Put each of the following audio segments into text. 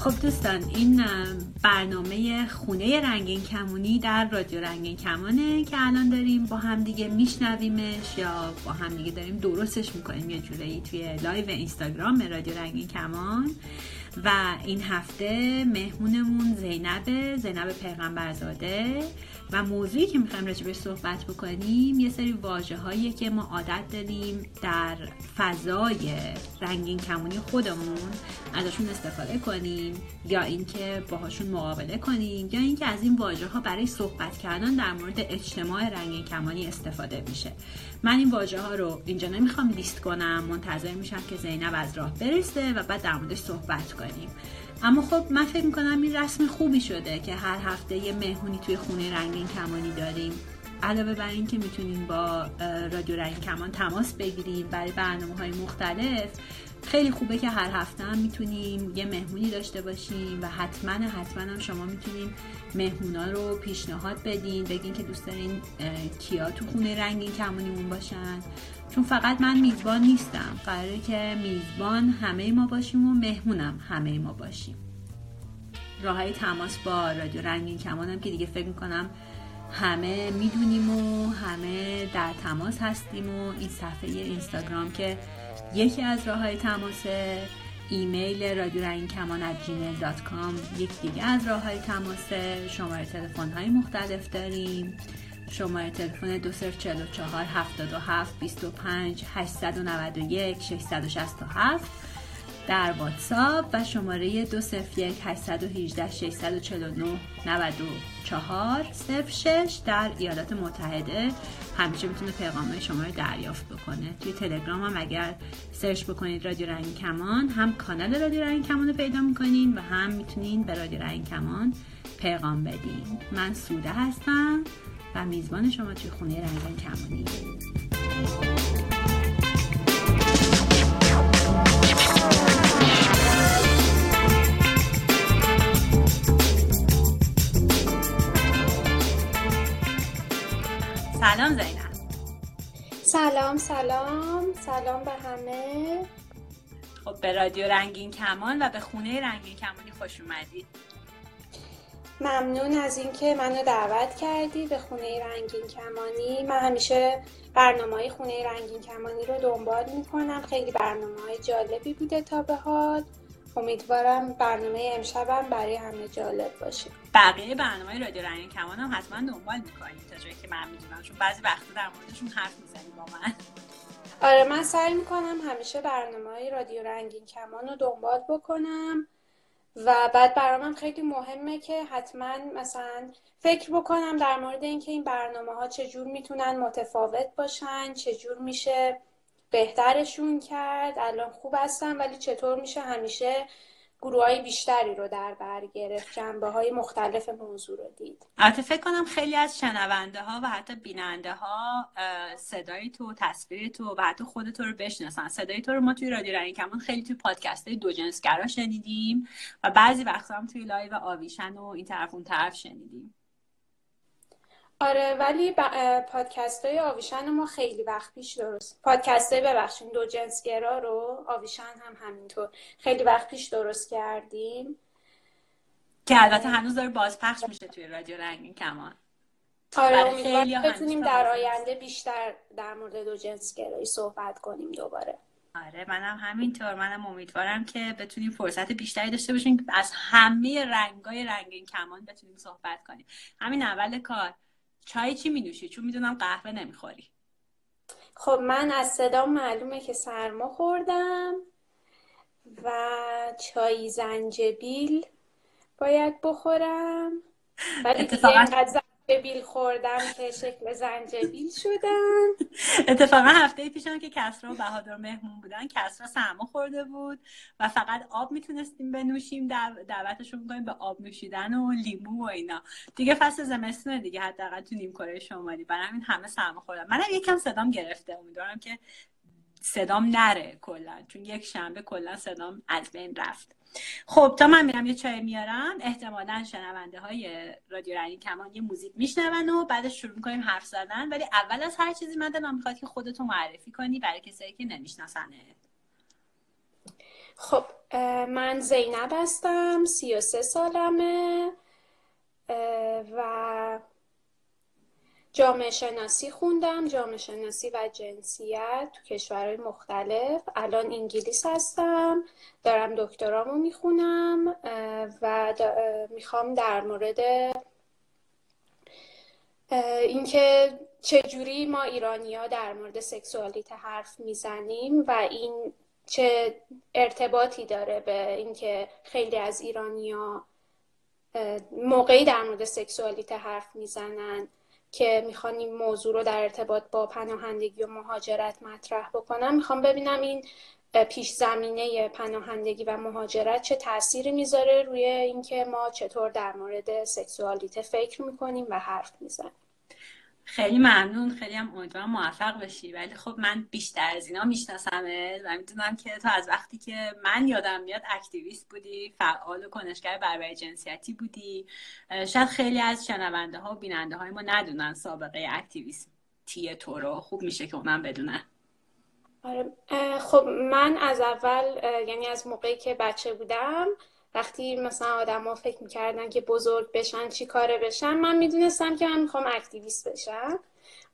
خب دوستان این برنامه خونه رنگین کمونی در رادیو رنگین کمانه که الان داریم با هم دیگه میشنویمش یا با هم دیگه داریم درستش می‌کنیم یه جورایی توی live اینستاگرام رادیو رنگین کمان. و این هفته مهمونمون زینب زینب پیغمبرزاده. و موضوعی که می‌خوایم راجبش صحبت بکنیم یه سری واژه هایی که ما عادت داریم در فضای رنگین کمونی خودمون ازشون استفاده کنیم یا اینکه باهاشون مقابله کنیم یا اینکه از این واژه ها برای صحبت کردن در مورد اجتماع رنگین کمانی استفاده میشه. من این واژه ها رو اینجا نمی‌خوام لیست کنم منتظر میشم که زینب از راه برسه و بعد در موردش صحبت کنیم. اما خب من فکر می‌کنم این رسم خوبی شده که هر هفته یه مهمونی توی خونه رنگین کمانی داریم. علاوه بر این که می‌تونیم با رادیو رنگین کمان تماس بگیریم برای برنامه های مختلف خیلی خوبه که هر هفته هم می‌تونیم یه مهمونی داشته باشیم و حتما حتما هم شما می‌تونیم مهمونا رو پیشنهاد بدین بگین که دوست دارین کیا تو خونه رنگین کمونیمون باشن. چون فقط من میزبان نیستم. قراره که میزبان همه ما باشیم و مهمونم همه ما باشیم. راه های تماس با رادیو رنگین کمانم که دیگه فکر می‌کنم همه می‌دونیم و همه در تماس هستیم و این صفحه اینستاگرام که یکی از راه های تماس ایمیل رادیو رنگین کمان یک دیگه از راه های تماس شماره تلفن های مختلف داریم. شماره تلفن 2044 77 25 891 667 در واتساپ و شماره 201 818 649 94 06 در ایالات متحده. همیشه می‌تونه پیغام شما رو دریافت بکنه. توی تلگرام هم اگر سرچ بکنید رادیو رنگ کمان هم کانال رادیو رنگ کمان رو پیدا می‌کنین و هم می‌تونین به رادیو رنگ کمان پیغام بدین. من سوده هستم. و میزبان شما توی خونه رنگین کمانی. سلام زینب. سلام سلام. سلام به همه. خب به رادیو رنگین کمان و به خونه رنگین کمانی خوش اومدید. ممنون از اینکه منو دعوت کردی به خونه رنگین کمانی. من همیشه برنامه های خونه رنگین کمانی رو دنبال می‌کنم. خیلی برنامه های جالبی بوده تا به حال. امیدوارم برنامه امشبم برای همه جالب باشه. بقیه برنامه رادیو رنگین کمان هم حتما دنبال می‌کنید تا جایی که من می‌دونم چون بعضی وقتا در موردشون حرف می‌زنی با من. آره من سعی می‌کنم همیشه برنامه های رادیو رنگین کمان رو دنبال بکنم. و بعد برامم خیلی مهمه که حتما مثلا فکر بکنم در مورد اینکه این برنامه ها چجور می‌تونن متفاوت باشن چجور میشه بهترشون کرد. الان خوب هستن ولی چطور میشه همیشه گروه های بیشتری رو در بر گرفت جنبه های مختلف موضوع رو دید. البته فکر کنم خیلی از شنونده ها و حتی بیننده ها صدای تو تصویر تو و حتی خود تو رو بشناسن. صدای تو رو ما توی رادیو رنگین کمان خیلی توی پادکست های دو جنسگرا شنیدیم و بعضی وقتا هم توی live آویشن و این طرف اون طرف شنیدیم. آره ولی پادکست های آویشن ما خیلی وقت پیش درست پادکست های ببخشین دو جنسگرا رو آویشن هم همینطور خیلی وقت پیش درست کردیم. که البته هنوز داره بازپخش میشه توی رادیو رنگین کمان. آره امیدوارم بتونیم در آینده بیشتر در مورد دو جنسگرایی صحبت کنیم دوباره. آره منم همینطور. منم امیدوارم که بتونیم فرصت بیشتری داشته باشیم که از همه رنگای رنگین کمان بتونیم صحبت کنیم. همین اول کار. چای چی می نوشی؟ چون می‌دونم قهوه نمی‌خوری خب من از صدا معلومه که سرما خوردم و چای زنجبیل باید بخورم ولی اتفاقا... زنجبیل خوردم که شکل زنجبیل شدن. اتفاقا هفته پیشم که کسرا و بهادر مهمون بودن کسرا سرما خورده بود و فقط آب می‌تونستیم بنوشیم دعوتشون می‌کنیم به آب نوشیدن و لیمو و اینا. دیگه فصل زمستونه دیگه حداقل تو نیم کره شمالی. برای همین همه سرما خوردن. منم یکم صدام گرفته امیدوارم که صدام نره کلا. چون یک شنبه کلا صدام از بین رفت. خب تا من میرم یه چای میارم احتمالا شنونده های رادیو رنگی کمان یه موزیک میشنون و بعدش شروع می‌کنیم حرف زدن. ولی اول از هر چیزی من دلم می‌خواد که خودتو معرفی کنی برای کسایی که نمیشناسنه خب من زینب هستم سی و سه سالمه و جامعه شناسی خوندم جامعه شناسی و جنسیت تو کشورهای مختلف. الان انگلیس هستم دارم دکترامو می‌خونم و می‌خوام در مورد اینکه چجوری ما ایرانیا در مورد سکسوالیته حرف می‌زنیم و این چه ارتباطی داره به اینکه خیلی از ایرانیا موقعی در مورد سکسوالیته حرف می‌زنن. که می‌خوان این موضوع رو در ارتباط با پناهندگی و مهاجرت مطرح بکنم می‌خوام ببینم این پیش زمینه پناهندگی و مهاجرت چه تأثیری می‌ذاره روی اینکه ما چطور در مورد سکسوالیته فکر می‌کنیم و حرف می‌زنیم. خیلی ممنون. خیلی هم امیدوارم موفق بشی. ولی خب من بیشتر از اینا میشناسمه و می‌دونم که تو از وقتی که من یادم میاد اکتیویست بودی فعال و کنشگر برابری جنسیتی بودی. شاید خیلی از شنونده ها و بیننده های ما ندونن سابقه اکتیویستی تو رو. خوب میشه که اونم بدونن. آره. خب من از اول یعنی از موقعی که بچه بودم وقتی مثلا آدما فکر می‌کردن که بزرگ بشن چی کاره بشن من می‌دونستم که من می‌خوام اکتیویست بشم.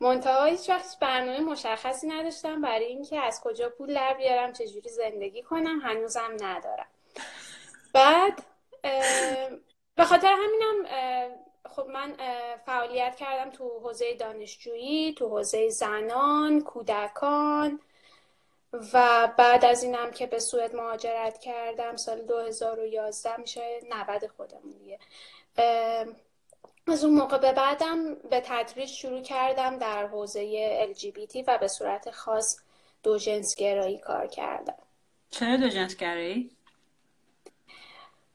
منتها هیچ وقت برنامه مشخصی نداشتم برای اینکه از کجا پول در بیارم چجوری زندگی کنم هنوزم ندارم. بعد به خاطر همینم خب من فعالیت کردم تو حوزه دانشجویی تو حوزه زنان کودکان. و بعد از اینم که به سوئد مهاجرت کردم سال 2011 میشه 90 خودمون دیگه از اون موقع به بعدم به تدریج شروع کردم در حوزه LGBT و به صورت خاص دو جنس گرایی کار کردم. چرا دو جنس گرایی؟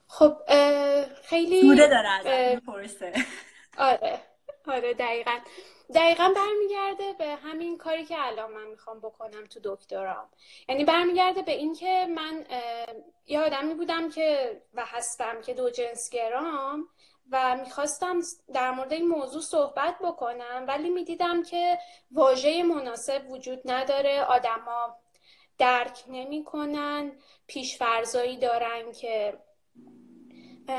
خب خیلی دوره داره از آره آره دقیقا. دقیقا برمیگرده به همین کاری که الان من می‌خوام بکنم تو دکترام. یعنی برمیگرده به اینکه من یه آدمی بودم که و هستم که دو جنسگرام و می‌خواستم در مورد این موضوع صحبت بکنم ولی می‌دیدم که واژه مناسب وجود نداره. آدما درک نمی‌کنن پیشفرزایی دارن که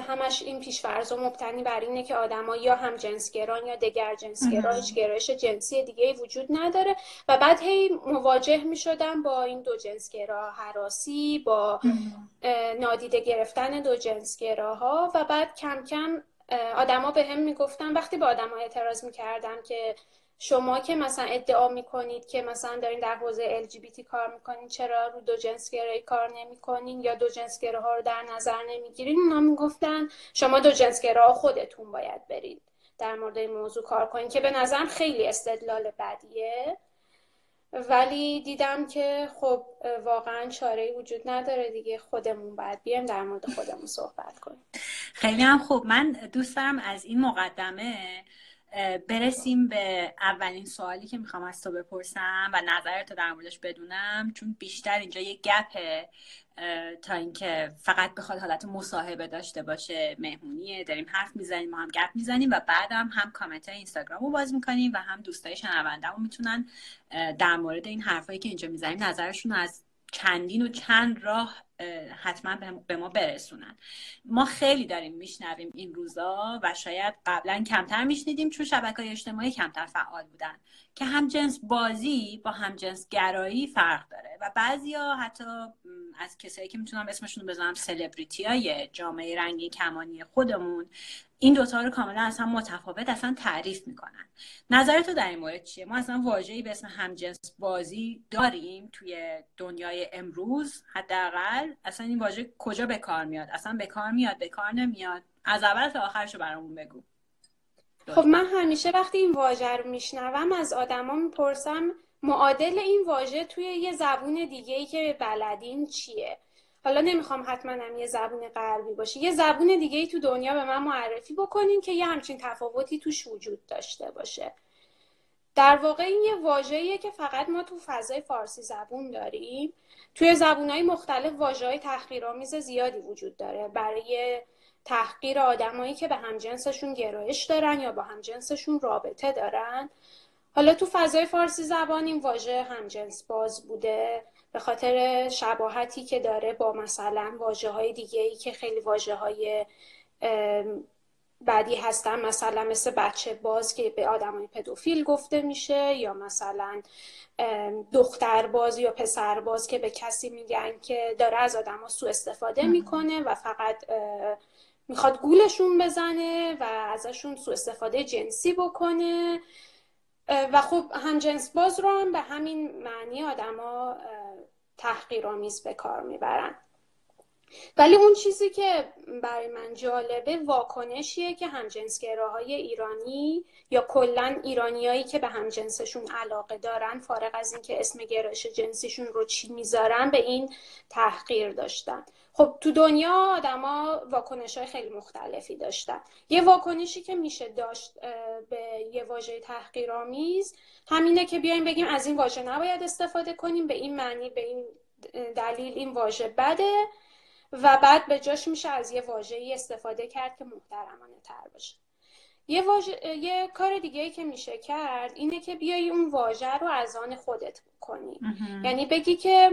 همش این پیشفرض و مبتنی بر اینه که آدما یا هم جنسگران یا دگر جنسگرا هیچ گرایش جنسی دیگه وجود نداره و بعد هی مواجه می شدم با این دو جنسگرا حراسی با نادیده گرفتن دو جنسگراها و بعد کم کم آدما به هم می‌گفتن. وقتی با آدما اعتراض می‌کردم که شما که مثلا ادعا می‌کنید که مثلا دارین در حوزه LGBT کار می‌کنین چرا رو دو جنس گرایی کار نمی‌کنین یا دو جنس ها رو در نظر نمی‌گیرین؟ اونا می‌گفتن شما دو جنس خودتون باید برید در مورد این موضوع کار کنین که به نظرم خیلی استدلال بدیه. ولی دیدم که خب واقعا چاره وجود نداره دیگه. خودمون باید بیایم در مورد خودمون صحبت کنیم. خیلی هم خوب. من دوست دارم از این مقدمه برسیم به اولین سوالی که می‌خوام از تو بپرسم و نظرت در موردش بدونم چون بیشتر اینجا یه گپه تا اینکه فقط بخواد حالت مصاحبه داشته باشه. مهمونیه داریم حرف می‌زنیم ما هم گپ می‌زنیم و بعدم هم کامنت اینستاگرام رو باز می‌کنیم و هم دوستای شنونده می‌تونن در مورد این حرفایی که اینجا می‌زنیم نظرشون از چندین و چند راه حتما به ما برسونن. ما خیلی داریم میشنویم این روزا و شاید قبلا کمتر میشنیدیم چون شبکه های اجتماعی کمتر فعال بودن که هم جنس بازی با هم جنس گرایی فرق داره و بعضیا حتی از کسایی که می‌تونم اسمشون بزنم سلبریتی های جامعه رنگی کمانی خودمون این دوتا رو کاملا اصلا متفاوت اصلا تعریف می‌کنن. نظر تو در این مورد چیه؟ ما اصلا واژه‌ای به اسم همجنس بازی داریم توی دنیای امروز حداقل. اصلا این واژه کجا به کار میاد؟ اصلا به کار میاد به کار نمیاد. از اول تا آخرشو برامون بگو. خب من همیشه وقتی این واژه رو میشنوم از آدما می‌پرسم معادل این واژه توی یه زبون دیگه ای که بلدین چیه؟ حالا نمی‌خوام حتما هم یه زبون غربی باشه. یه زبون دیگه ای تو دنیا به من معرفی بکنین که یه همچین تفاوتی توش وجود داشته باشه. در واقع این یه واژه‌ایه که فقط ما تو فضای فارسی زبون داریم. توی زبونهای مختلف واژه های تحقیرآمیز زیادی وجود داره. برای تحقیر آدمایی که به همجنسشون گرایش دارن یا با همجنسشون رابطه دارن. حالا تو فضای فارسی زبان این واژه همجنس باز بوده. به خاطر شباهتی که داره با مثلا واجه های دیگه ای که خیلی واجه های بعدی هستن مثلا مثل بچه باز که به آدمای پدوفیل گفته میشه یا مثلا دختر باز یا پسر باز که به کسی میگن که داره از آدم ها سو استفاده می‌کنه و فقط می‌خواد گولشون بزنه و ازشون سو استفاده جنسی بکنه. و خب همجنس باز رو هم به همین معنی آدما تحقیرآمیز به کار می‌برن. ولی اون چیزی که برای من جالبه واکنشیه که همجنسگراهای ایرانی یا کلا ایرانیایی که به همجنسشون علاقه دارن فارغ از اینکه اسم گرایش جنسیشون رو چی می‌ذارن به این تحقیر داشتن. خب تو دنیا آدما واکنش های خیلی مختلفی داشتن. یه واکنشی که میشه داشت به یه واژه تحقیرآمیز همینه که بیایم بگیم از این واژه نباید استفاده کنیم به این معنی به این دلیل این واژه بده و بعد به جاش میشه از یه واژه‌ای استفاده کرد که محترمانه تر باشه. یه, یه کار دیگه ای که میشه کرد اینه که بیای اون واژه رو از آن خودت کنی یعنی بگی که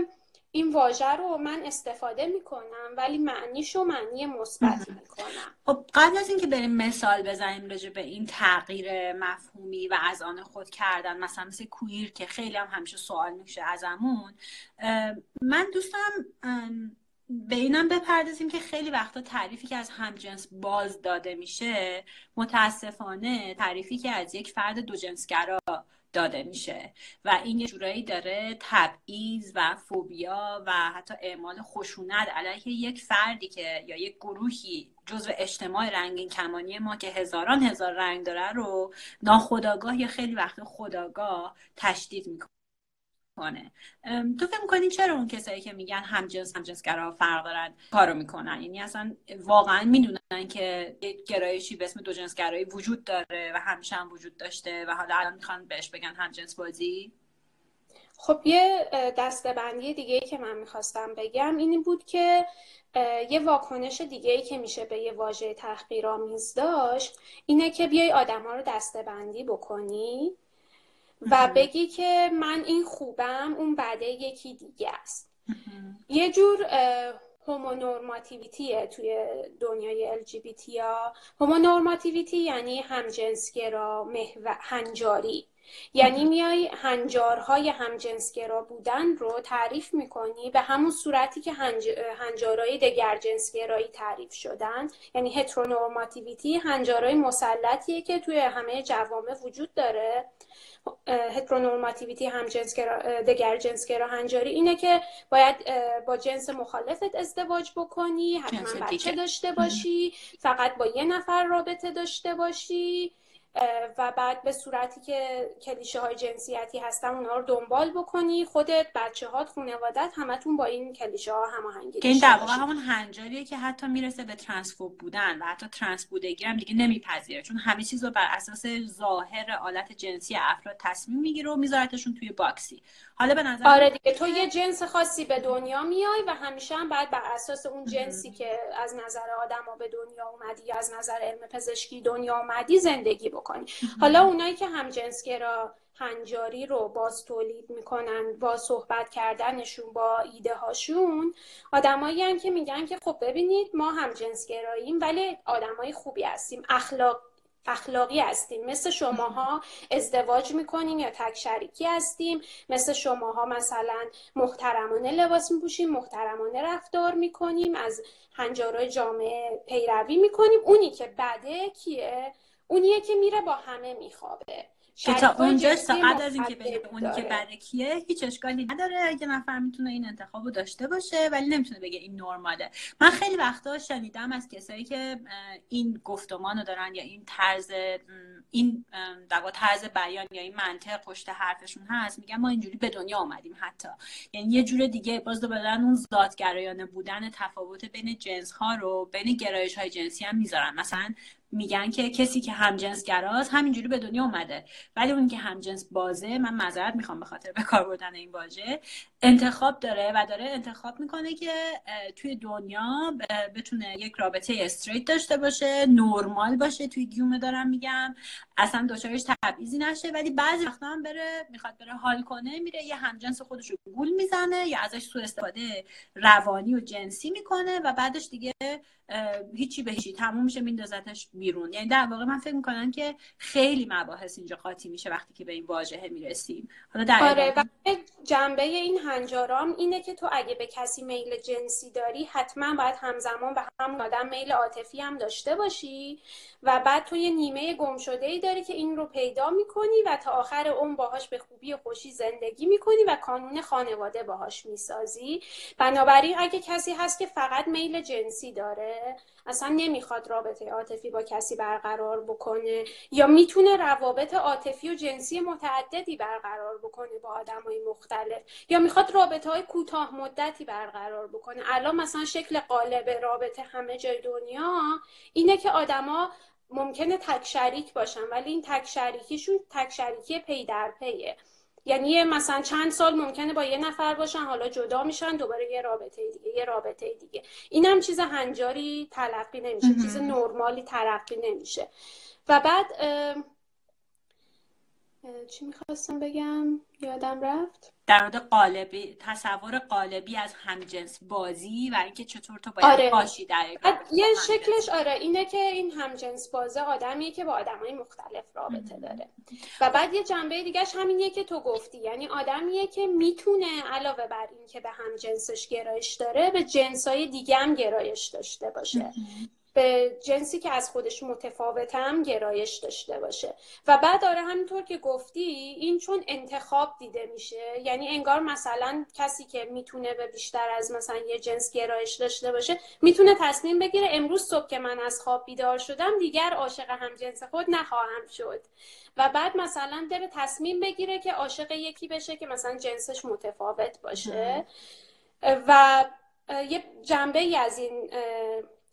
این واژه رو من استفاده می‌کنم ولی معنیش و معنی مثبت می‌کنم. خب قبل از اینکه بریم مثال بزنیم راجع به این تغییر مفهومی و از آن خود کردن مثلا مثل کویر که خیلی هم همیشه سوال میشه ازمون من دوستم به اینم بپردازیم که خیلی وقتا تعریفی که از همجنس باز داده میشه متاسفانه تعریفی که از یک فرد دو جنسگرا داده میشه و این یه جورایی داره تبعیض و فوبیا و حتی اعمال خشونت علیه یک فردی که یا یک گروهی جزو اجتماع رنگین کمانی ما که هزاران هزار رنگ داره رو ناخداگاه یا خیلی وقت خداگاه تشدید می‌کنه. کنه تو فکر می‌کنی چرا اون کسایی که میگن همجنس همجنسگرا فرق دارن کارو می‌کنن؟ یعنی اصلا واقعا می‌دونن که یک گرایشی به اسم دو جنسگرایی وجود داره و همیشه هم وجود داشته و حالا الان می‌خوان بهش بگن همجنس بازی؟ خب یه دستبندی دیگه ای که من می‌خواستم بگم اینی بود که یه واکنش دیگه ای که میشه به یه واژه تحقیرآمیز داشت اینه که بیای آدما رو دستبندی بکنی. و بگی که من این خوبم اون بده یکی دیگه است. یه جور هومونورماتیویتیه توی دنیای LGBT ها. هومونورماتیویتی یعنی همجنسگرا محو... هنجاری. یعنی میای هنجارهای همجنسگرا بودن رو تعریف می‌کنی به همون صورتی که هنج... هنجارهای دگرجنسگرایی تعریف شدن. یعنی هترونورماتیویتی هنجارهای مسلطیه که توی همه جوامع وجود داره. هترونورماتیویتی هم جنسگرا دگر جنسگرا هنجاری اینه که باید با جنس مخالفت ازدواج بکنی حتما بچه داشته باشی فقط با یه نفر رابطه داشته باشی. و بعد به صورتی که کلیشه های جنسیتی هستن اونها رو دنبال بکنی خودت بچه هات خانوادت همتون با این کلیشه ها هماهنگی این در واقع همون هنجاریه که حتی می‌رسه به ترنسفوب بودن و حتی ترنس بودگی هم دیگه نمیپذیره. چون همه چیز رو بر اساس ظاهر آلت جنسی افراد تصمیم می‌گیره و میذارتشون توی باکسی. حالا به نظر آره دیگه تو یه جنس خاصی به دنیا میای و همیشه هم باید بر اساس اون جنسی که از نظر آدما به دنیا اومدی یا از نظر علم پزشکی دنیا اومدی زندگی بکنی. حالا اونایی که هم جنسگرا هنجاری رو باز تولید می‌کنن با صحبت کردنشون با ایده هاشون آدمایی که میگن که خب ببینید ما هم جنسگراییم ولی آدمای خوبی هستیم اخلاق اخلاقی هستیم. مثل شماها ازدواج می‌کنیم یا تک شریکی هستیم. مثل شماها مثلا محترمانه لباس میپوشیم محترمانه رفتار می‌کنیم از هنجارای جامعه پیروی می‌کنیم. اونی که بده کیه؟ اونیه که میره با همه میخوابه. که تا اونجا ساعت از اینکه به اونی که بعد کیه هیچ اشکالی نداره. یه نفر می‌تونه این انتخاب رو داشته باشه ولی نمی‌تونه بگه این نرماله. من خیلی وقتا شنیدم از کسایی که این گفتمان رو دارن یا این طرز این در طرز بیان یا این منطق پشت حرفشون هست میگن ما اینجوری به دنیا آمدیم حتی. یعنی یه جور دیگه باز بدن اون ذاتگرایانه بودن تفاوت بین جنس ها رو بین گرایش های جنسی هم می‌ذارن. مثلا میگن که کسی که همجنسگراست همینجوری به دنیا اومده. ولی اون که همجنس بازه من معذرت می‌خوام به خاطر به کار بردن این واژه. انتخاب داره و داره انتخاب می‌کنه که توی دنیا بتونه یک رابطه استریت داشته باشه نرمال باشه توی گیومه دارم میگم. اصلا دچارش تبعیضی نشه ولی بعضی وقتا هم بره می‌خواد بره حال کنه میره یه همجنس خودش رو گول می‌زنه یا ازش سوء استفاده روانی و جنسی می‌کنه و بعدش دیگه هیچی به هیچی تموم میشه میندازتش بیرون. یعنی در واقع من فکر می‌کنم که خیلی مباحث اینجا قاطی میشه وقتی که به این واژه می‌رسیم. حالا در آره جنبه این هنجارام اینه که تو اگه به کسی میل جنسی داری حتما باید همزمان به همون آدم میل عاطفی هم داشته باشی. و بعد تو یه نیمه گم شده ای داری که این رو پیدا می‌کنی و تا آخر اون باهاش به خوبی و خوشی زندگی می‌کنی و کانون خانواده باهاش می‌سازی. بنابراین اگه کسی هست که فقط میل جنسی داره اصلا نمی‌خواد رابطه عاطفی با کسی برقرار بکنه یا می‌تونه روابط عاطفی و جنسی متعددی برقرار بکنه با آدمای مختلف یا می‌خواد رابطه های کوتاه مدتی برقرار بکنه. الان مثلا شکل قالب رابطه همه جای دنیا اینه که آدما ممکنه تک شریک باشن ولی این تک شریکیشون تک شریکی پی در پیه. یعنی مثلا چند سال ممکنه با یه نفر باشن حالا جدا میشن دوباره یه رابطه دیگه یه رابطه دیگه. این هم چیز هنجاری تلقی نمیشه چیز نرمالی تلقی نمیشه. و بعد چی می‌خواستم بگم؟ یادم رفت. در مورد قالبی تصور قالبی از همجنس بازی و اینکه چطور تو باید آره. باشی در یه شکلش آره اینه که این همجنس بازه آدمیه که با آدمای مختلف رابطه داره. و بعد یه جنبه دیگهش همینیه که تو گفتی. یعنی آدمیه که می‌تونه علاوه بر این که به همجنسش گرایش داره به جنسای دیگه هم گرایش داشته باشه. به جنسی که از خودش متفاوتم گرایش داشته باشه. و بعد داره همینطور که گفتی این چون انتخاب دیده میشه یعنی انگار مثلا کسی که می‌تونه به بیشتر از مثلا یه جنس گرایش داشته باشه می‌تونه تصمیم بگیره امروز صبح که من از خواب بیدار شدم دیگر عاشق هم جنس خود نخواهم شد. و بعد مثلا داره تصمیم بگیره که عاشق یکی بشه که مثلا جنسش متفاوت باشه. و یه جنبه ای از این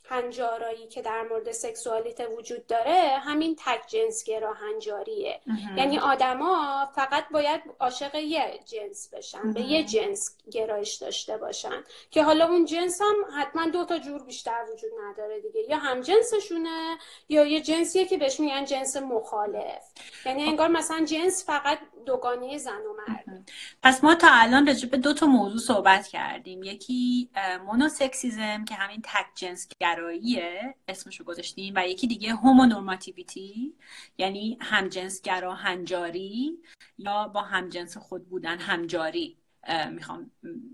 هنجارایی که در مورد سکسوالیته وجود داره همین تک جنسگرا هنجاریه یعنی آدما فقط باید عاشق یه جنس بشن به یه جنس گرایش داشته باشن. که حالا اون جنس هم حتما دو تا جور بیشتر وجود نداره دیگه. یا هم جنسشونه یا یه جنسیه که بهش میگن جنس مخالف. یعنی انگار مثلا جنس فقط دوگانه زن و مرد. پس ما تا الان راجع به دو تا موضوع صحبت کردیم. یکی مونوسکسیزم که همین تک جنس گراییه اسمشو گذاشتیم و یکی دیگه هومونورماتیویتی یعنی همجنسگرا هنجاری یا با همجنس خود بودن همجاری. می‌خوام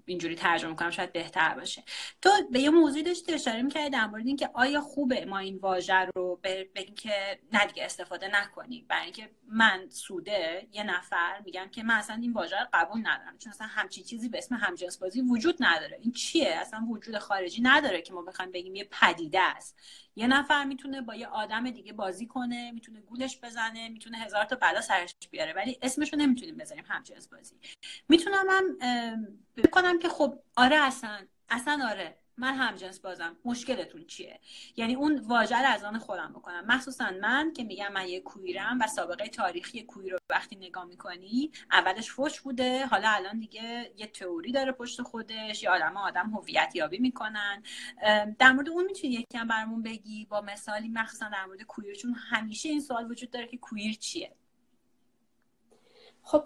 اینجوری ترجمه کنم شاید بهتر باشه. تو به یه موضوعی داشتی اشاره می‌کردی در مورد اینکه آیا خوبه ما این واژه رو بگیم که نه دیگه استفاده نکنیم برای اینکه من سوده یه نفر میگم که من اصلا این واژه رو قبول ندارم چون اصلا همچین چیزی به اسم همجنس بازی وجود نداره. این چیه؟ اصلا وجود خارجی نداره که ما بخوایم بگیم یه پدیده است. یه نفر می‌تونه با یه آدم دیگه بازی کنه می‌تونه گولش بزنه می‌تونه هزار تا بلا سرش بیاره ولی اسمشو نمی‌تونیم بذاریم همجنس بازی. می‌تونم من بکنم که خب آره اصلا اصلا آره. من همجنس بازم. مشکلتون چیه؟ یعنی اون واژه رو از آن خودم بکنم. مخصوصا من که میگم من یه کویرم و سابقه تاریخی کویر رو وقتی نگاه می‌کنی اولش فوش بوده. حالا الان دیگه یه تئوری داره پشت خودش. یا آدم آدم هویت یابی می‌کنن. در مورد اون می‌تونی یکم برامون بگی. با مثالی مخصوصا در مورد کویر چون همیشه این سوال وجود داره که کویر چیه؟ خب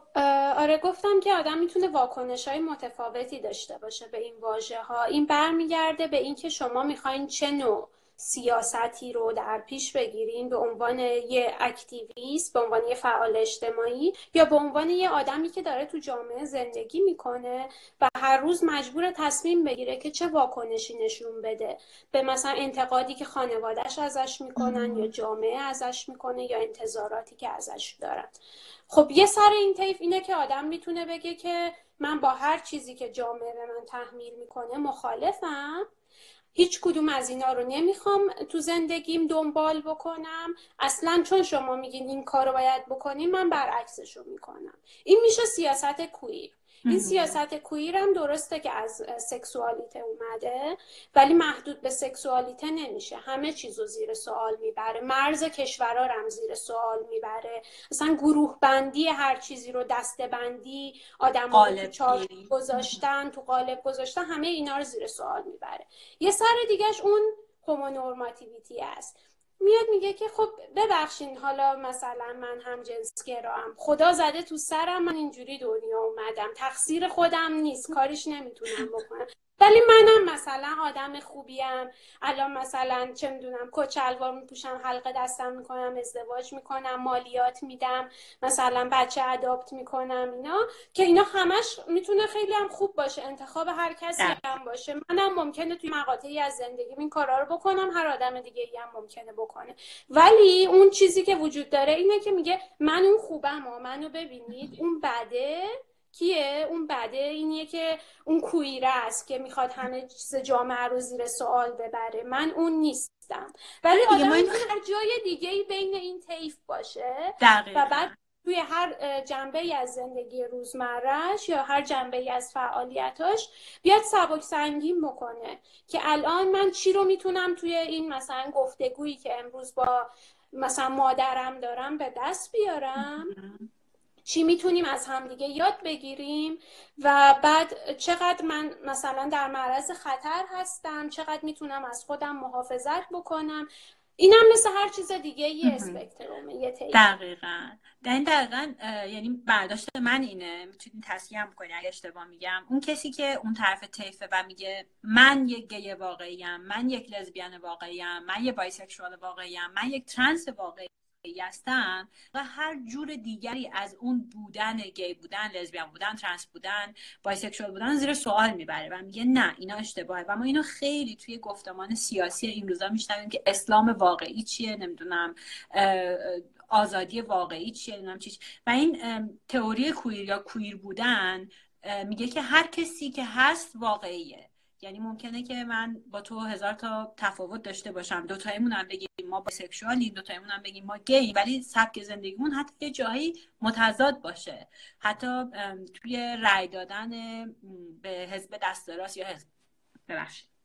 آره گفتم که آدم می‌تونه واکنش های متفاوتی داشته باشه به این واژه ها این برمیگرده به اینکه شما می‌خواین چه نوع سیاستی رو در پیش بگیرین به عنوان یه اکتیویست به عنوان یه فعال اجتماعی یا به عنوان یه آدمی که داره تو جامعه زندگی می‌کنه و هر روز مجبور تصمیم بگیره که چه واکنشی نشون بده. به مثلا انتقادی که خانوادهش ازش می‌کنن یا جامعه ازش می‌کنه یا انتظاراتی که ازش دارن. خب یه سر این طیف اینه که آدم می‌تونه بگه که من با هر چیزی که جامعه به من تحمیل می‌کنه مخالفم. هیچ کدوم از اینا رو نمی‌خوام تو زندگیم دنبال بکنم. اصلا چون شما میگین این کار رو باید بکنیم من برعکسش رو می‌کنم. این میشه سیاست کویر. این سیاست کویر هم درسته که از سکسوالیته اومده ولی محدود به سکسوالیته نمیشه. همه چیز رو زیر سوال می‌بره. مرز کشورها هم زیر سوال می‌بره. مثلا گروه بندی هر چیزی رو دسته بندی آدم تو گذاشتن تو قالب گذاشتن همه اینا رو زیر سوال می‌بره. یه سر دیگهش اون هومونورماتیویتی است. میاد میگه که خب ببخشین حالا مثلا من هم جنسگرام خدا زده تو سرم من اینجوری دنیا اومدم. تقصیر خودم نیست. کاریش نمی‌تونم بکنم. ولی منم مثلا آدم خوبیم. الان مثلا چه می‌دونم کچلوار میپوشم حلقه دستم می‌کنم ازدواج می‌کنم مالیات میدم مثلا بچه اداپت می‌کنم اینا. که اینا همش می‌تونه خیلی هم خوب باشه. انتخاب هر کسی هم باشه. منم ممکنه توی مقاطعی از زندگی این کارا رو بکنم. هر آدم دیگه ای هم ممکنه بکنه. ولی اون چیزی که وجود داره اینه که میگه من اون خوبم و منو ببینید. اون بده. کیه؟ اون بده اینیه که اون کویره است که می‌خواد همه چیز جامعه رو زیر سوال ببره. من اون نیستم. ولی آدم این... هر جای دیگه بین این طیف باشه و بعد توی هر جنبه از زندگی روزمرهش یا هر جنبه از فعالیتاش بیاد سبک سنگین بکنه که الان من چی رو می‌تونم توی این مثلا گفتگویی که امروز با مثلا مادرم دارم به دست بیارم؟ چی می‌تونیم از همدیگه یاد بگیریم و بعد چقدر من مثلا در معرض خطر هستم چقدر می‌تونم از خودم محافظت بکنم. اینم مثل هر چیز دیگه یه اسپکترومه یه دقیقا. در این دقیقا یعنی برداشت من اینه. می‌تونین تصحیح هم کنی اگه اشتباه میگم. اون کسی که اون طرف طیفه و میگه من یک گی واقعیم من یک لزبیان واقعیم من یک بایسکشوال واقعیم من یک ترنس واقعی هستن و هر جور دیگری از اون بودن گی بودن لزبیان بودن ترنس بودن bisexual بودن زیر سوال می‌بره و میگه نه اینا اشتباهه. و ما اینو خیلی توی گفتمان سیاسی این روزا میشنویم که اسلام واقعی چیه نمی‌دونم آزادی واقعی چیه نمی‌دونم چیش و این تئوری queer یا queer بودن میگه که هر کسی که هست واقعیه. یعنی ممکنه که من با تو هزار تا تفاوت داشته باشم. دو تایمون هم بگیم ما bisexual یم دو تایمون هم بگیم ما گی ولی سبک زندگیمون حتی یه جایی متضاد باشه. حتی توی رأی دادن به حزب دست یا حزب ببخشید.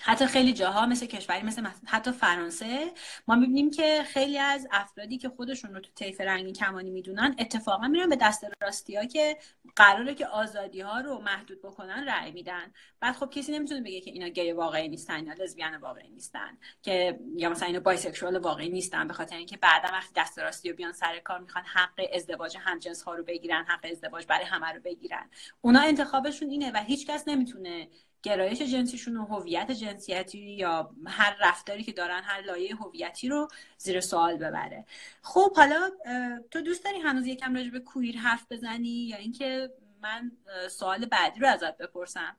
حتی خیلی جاها مثل کشوری مثل حتی فرانسه ما می‌بینیم که خیلی از افرادی که خودشون رو تو طیف رنگی کمانی می‌دونن اتفاقا میرن به دست راستی ها که قراره که آزادی ها رو محدود بکنن رأی میدن. بعد خب کسی نمی‌تونه بگه که اینا گی واقعی نیستن یا لزبیان واقعی نیستن که یا مثلا اینا بایسکشوال واقعی نیستن به خاطر اینکه بعدا وقتی دست راستی رو بیان سر کار می‌خوان حق ازدواج همجنس ها رو بگیرن حق ازدواج برای همه رو بگیرن. اونا انتخابشون اینه و هیچکس نمی‌تونه گرایش جنسیشون و هویت جنسیتی یا هر رفتاری که دارن هر لایه هویتی رو زیر سوال ببره. خب حالا تو دوست داری هنوز یکم راجع به کویر حرف بزنی یا اینکه من سوال بعدی رو ازت بپرسم؟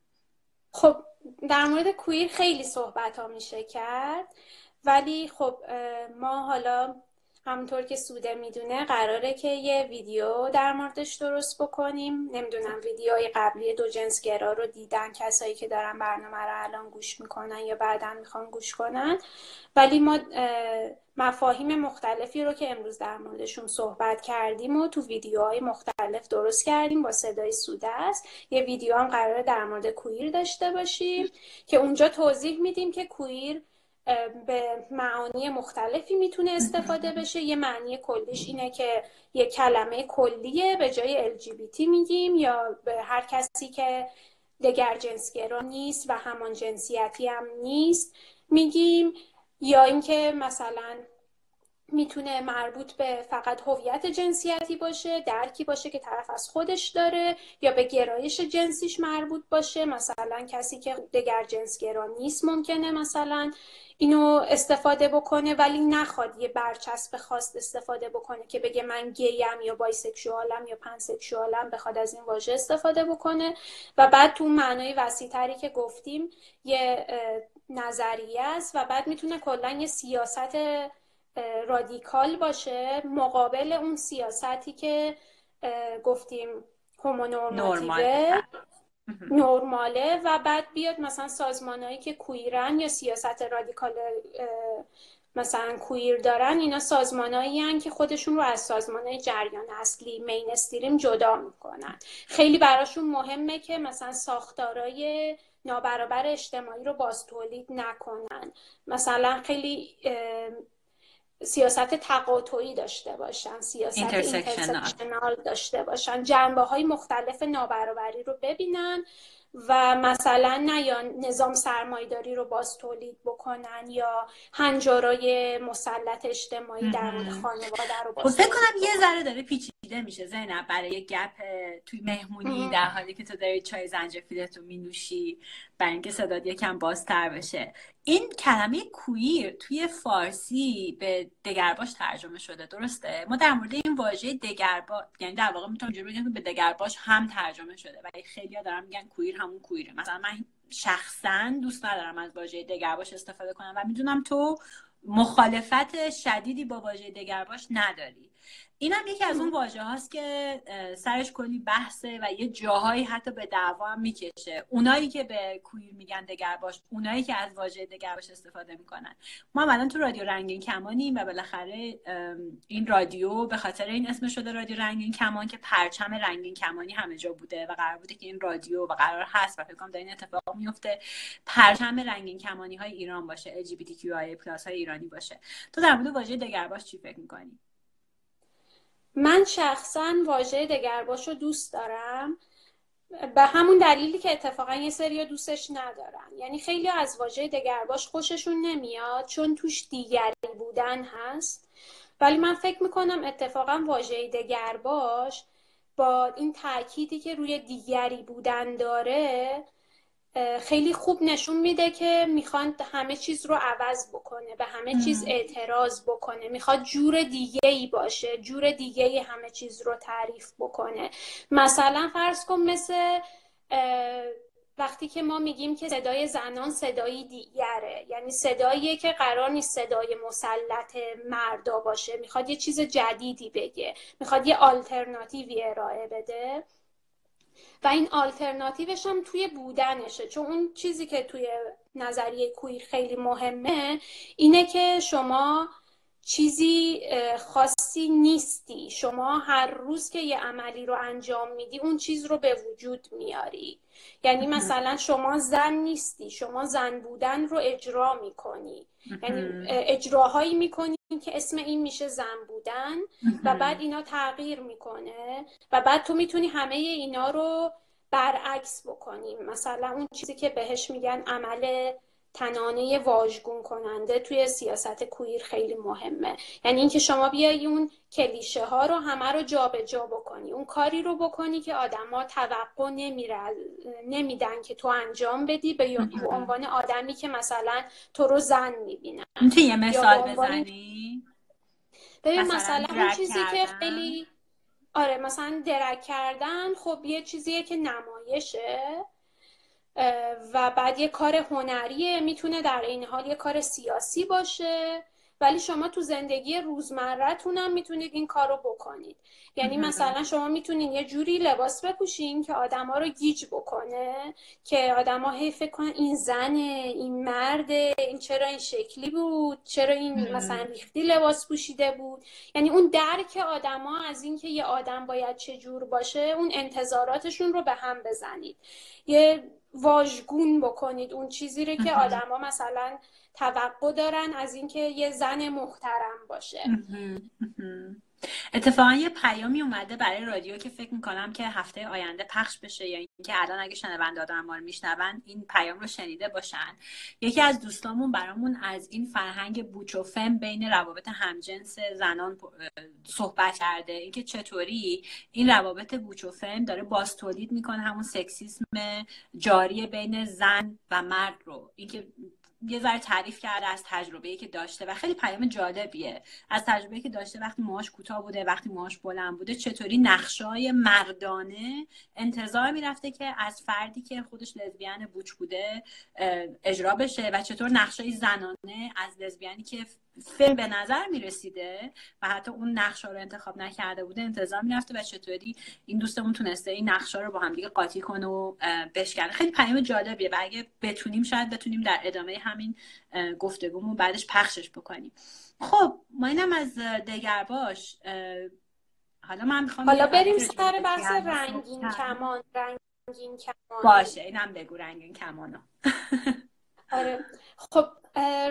خب در مورد کویر خیلی صحبت ها میشه کرد ولی خب ما حالا همونطور که سوده می‌دونه قراره که یه ویدیو در موردش درست بکنیم. نمی‌دونم ویدیوهای قبلی دو جنسگرا رو دیدن کسایی که دارن برنامه رو الان گوش می‌کنن یا بعدا می‌خوان گوش کنن. ولی ما مفاهیم مختلفی رو که امروز در موردشون صحبت کردیم و تو ویدیوهای مختلف درست کردیم با صدای سوده است. یه ویدیو هم قراره در مورد کویر داشته باشیم که اونجا توضیح میدیم که کویر به معانی مختلفی می‌تونه استفاده بشه. یه معنی کلیش اینه که یه کلمه کلیه به جای LGBT میگیم یا به هر کسی که دگر جنسگرا نیست و همان جنسیتی هم نیست میگیم. یا اینکه مثلا می‌تونه مربوط به فقط هویت جنسیتی باشه درکی باشه که طرف از خودش داره یا به گرایش جنسیش مربوط باشه. مثلا کسی که دگر جنسگرا نیست ممکنه مثلا اینو استفاده بکنه ولی نخواد یه برچسب خاص استفاده بکنه که بگه من گیم یا بایسکشوالم یا پنسکشوالم بخواد از این واژه استفاده بکنه. و بعد تو معنای وسیعتری که گفتیم یه نظریه است و بعد می‌تونه کلا یه سیاست رادیکال باشه مقابل اون سیاستی که گفتیم هومونورماتیوه. نرماله و بعد بیاد مثلا سازمانهایی که کویرن یا سیاست رادیکال مثلا کویر دارن اینا سازمانایی که خودشون رو از سازمان جریان اصلی مین استریم جدا می‌کنن. خیلی براشون مهمه که مثلا ساختارای نابرابر اجتماعی رو باز تولید نکنن. مثلا خیلی سیاست تقاطعی داشته باشن سیاست intersectional داشته باشن جنبه های مختلف نابرابری رو ببینن و مثلا نه یا نظام سرمایداری رو باز تولید بکنن یا هنجارای مسلط اجتماعی در مورد خانواده رو باز خب، فکر کنم یه ذره داره پیچیده میشه زینب برای گپ توی مهمونی در حالی که تو داری چای زنجفیلتو مینوشی برای اینکه صدات یکم بازتر بشه. این کلمه کویر توی فارسی به دگرباش ترجمه شده درسته؟ ما در مورد این واژه دگرباش یعنی در واقع می‌تونم جوری بگم به دگرباش هم ترجمه شده ولی خیلی دارن میگن کویر همون کویره مثلا من شخصا دوست ندارم از واژه دگرباش استفاده کنم و می‌دونم تو مخالفت شدیدی با واژه دگرباش نداری. این هم یکی از اون واژه هاست که سرش کلی بحثه و یه جاهایی حتی به دعوا هم می‌کشه. اونایی که به کویر میگن دگرباش اونایی که از واژه دگرباش استفاده می‌کنن. ما الان تو رادیو رنگین کمانیم و بالاخره این رادیو به خاطر این اسم شده رادیو رنگین کمان که پرچم رنگین کمانی همه جا بوده و قرار بوده که این رادیو و قرار هست و فکر کنم این اتفاق میفته پرچم رنگین کمانی های ایران باشه LGBTQIA+ های ایرانی باشه. تو در مورد واژه دگرباش چی فکر می‌کنی؟ من شخصا واژه دگرباش رو دوست دارم. به همون دلیلی که اتفاقا یه سری دوستش ندارن. یعنی خیلی از واژه دگرباش خوششون نمیاد چون توش دیگری بودن هست. ولی من فکر می‌کنم اتفاقا واژه دگرباش با این تأکیدی که روی دیگری بودن داره خیلی خوب نشون میده که می‌خوان همه چیز رو عوض بکنه به همه چیز اعتراض بکنه. می‌خواد جور دیگه ای باشه جور دیگه ای همه چیز رو تعریف بکنه. مثلا فرض کن مثل وقتی که ما میگیم که صدای زنان صدایی دیگره یعنی صدایی که قرار نیست صدای مسلط مردا باشه. می‌خواد یه چیز جدیدی بگه. می‌خواد یه آلترناتیوی ارائه بده. و این آلترناتیوش هم توی بودنشه. چون اون چیزی که توی نظریه کویر خیلی مهمه اینه که شما چیزی خاصی نیستی. شما هر روز که یه عملی رو انجام میدی اون چیز رو به وجود میاری. یعنی مثلا شما زن نیستی. شما زن بودن رو اجرا می‌کنی. یعنی اجراهایی می‌کنی که اسم این میشه زن بودن و بعد اینا تغییر می‌کنه و بعد تو می‌تونی همه اینا رو برعکس بکنی. مثلا اون چیزی که بهش میگن عمل تنانه واژگون کننده توی سیاست کویر خیلی مهمه. یعنی اینکه شما بیای اون کلیشه ها رو همه رو جابجا جا بکنی. اون کاری رو بکنی که آدما توقع نمیدن که تو انجام بدی به عنوان آدمی که مثلا تو رو زن می‌بینن. می‌تونی یه مثال بزنی؟ ببین مثلا, اون چیزی که خیلی آره مثلا درک کردن خب یه چیزیه که نمایشه. و بعد یه کار هنریه می‌تونه در این حال یه کار سیاسی باشه. ولی شما تو زندگی روزمرتون هم می‌تونید این کار رو بکنید. یعنی مثلا شما می‌تونید یه جوری لباس بپوشین که آدما رو گیج بکنه که آدما هی فکر کنن این زنه این مرده این چرا این شکلی بود چرا این مثلا ریختی لباس پوشیده بود. یعنی اون درک آدما از اینکه یه آدم باید چه جور باشه اون انتظاراتشون رو به هم بزنید. یه واژگون بکنید اون چیزی رو که آدما مثلا توقع دارن از اینکه یه زن محترم باشه. اتفاقا یه پیامی اومده برای رادیو که فکر می‌کنم که هفته آینده پخش بشه یا اینکه الان اگه شنونده آدم ما رو میشنون این پیام رو شنیده باشن. یکی از دوستامون برامون از این فرهنگ بوچوفم بین روابط همجنس زنان صحبت کرده. اینکه چطوری این روابط بوچوفم داره باز تولید می‌کنه همون سکسیسم جاری بین زن و مرد رو. اینکه یه ذره تعریف کرده از تجربه که داشته و خیلی پیام جالبیه. از تجربه که داشته وقتی موهاش کوتاه بوده وقتی موهاش بلند بوده چطوری نقشای مردانه انتظار می‌رفته که از فردی که خودش لزبیان بوچ بوده اجرا بشه و چطور نقشای زنانه از لزبیانی که فیلم به نظر می‌رسیده و حتی اون نقشه رو انتخاب نکرده بوده انتظار می‌رفته و چطوری این دوستمون تونسته این نقشه رو با هم دیگه قاطی کنه و بشکنه. خیلی پیام جالبیه و اگه بتونیم شاید بتونیم در ادامه همین گفتگومون بعدش پخشش بکنیم. خب ما اینم از دگر باش. حالا من می‌خوام حالا بریم سر بحث رنگین کمان رنگین کمان. باشه اینم بگو رنگین کمانو. آره. خب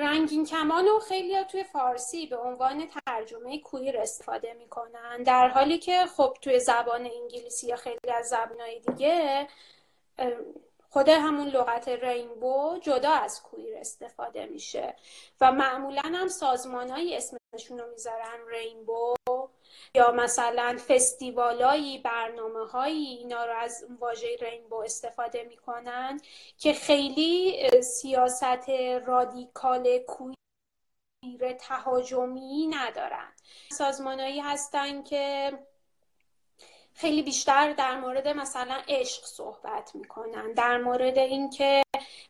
رنگین کمان و خیلی توی فارسی به عنوان ترجمه کویر استفاده می‌کنن. در حالی که خب توی زبان انگلیسی یا خیلی از زبانهای دیگه خود همون لغت رینبو جدا از کویر استفاده میشه. و معمولا هم سازمان های اسمشون رو می‌ذارن رینبو. یا مثلا فستیوالایی برنامه هایی اینا رو از واژه رینبو استفاده می‌کنن که خیلی سیاست رادیکال کویر تهاجمی ندارن. سازمانهایی هستن که خیلی بیشتر در مورد مثلا عشق صحبت می‌کنن در مورد اینکه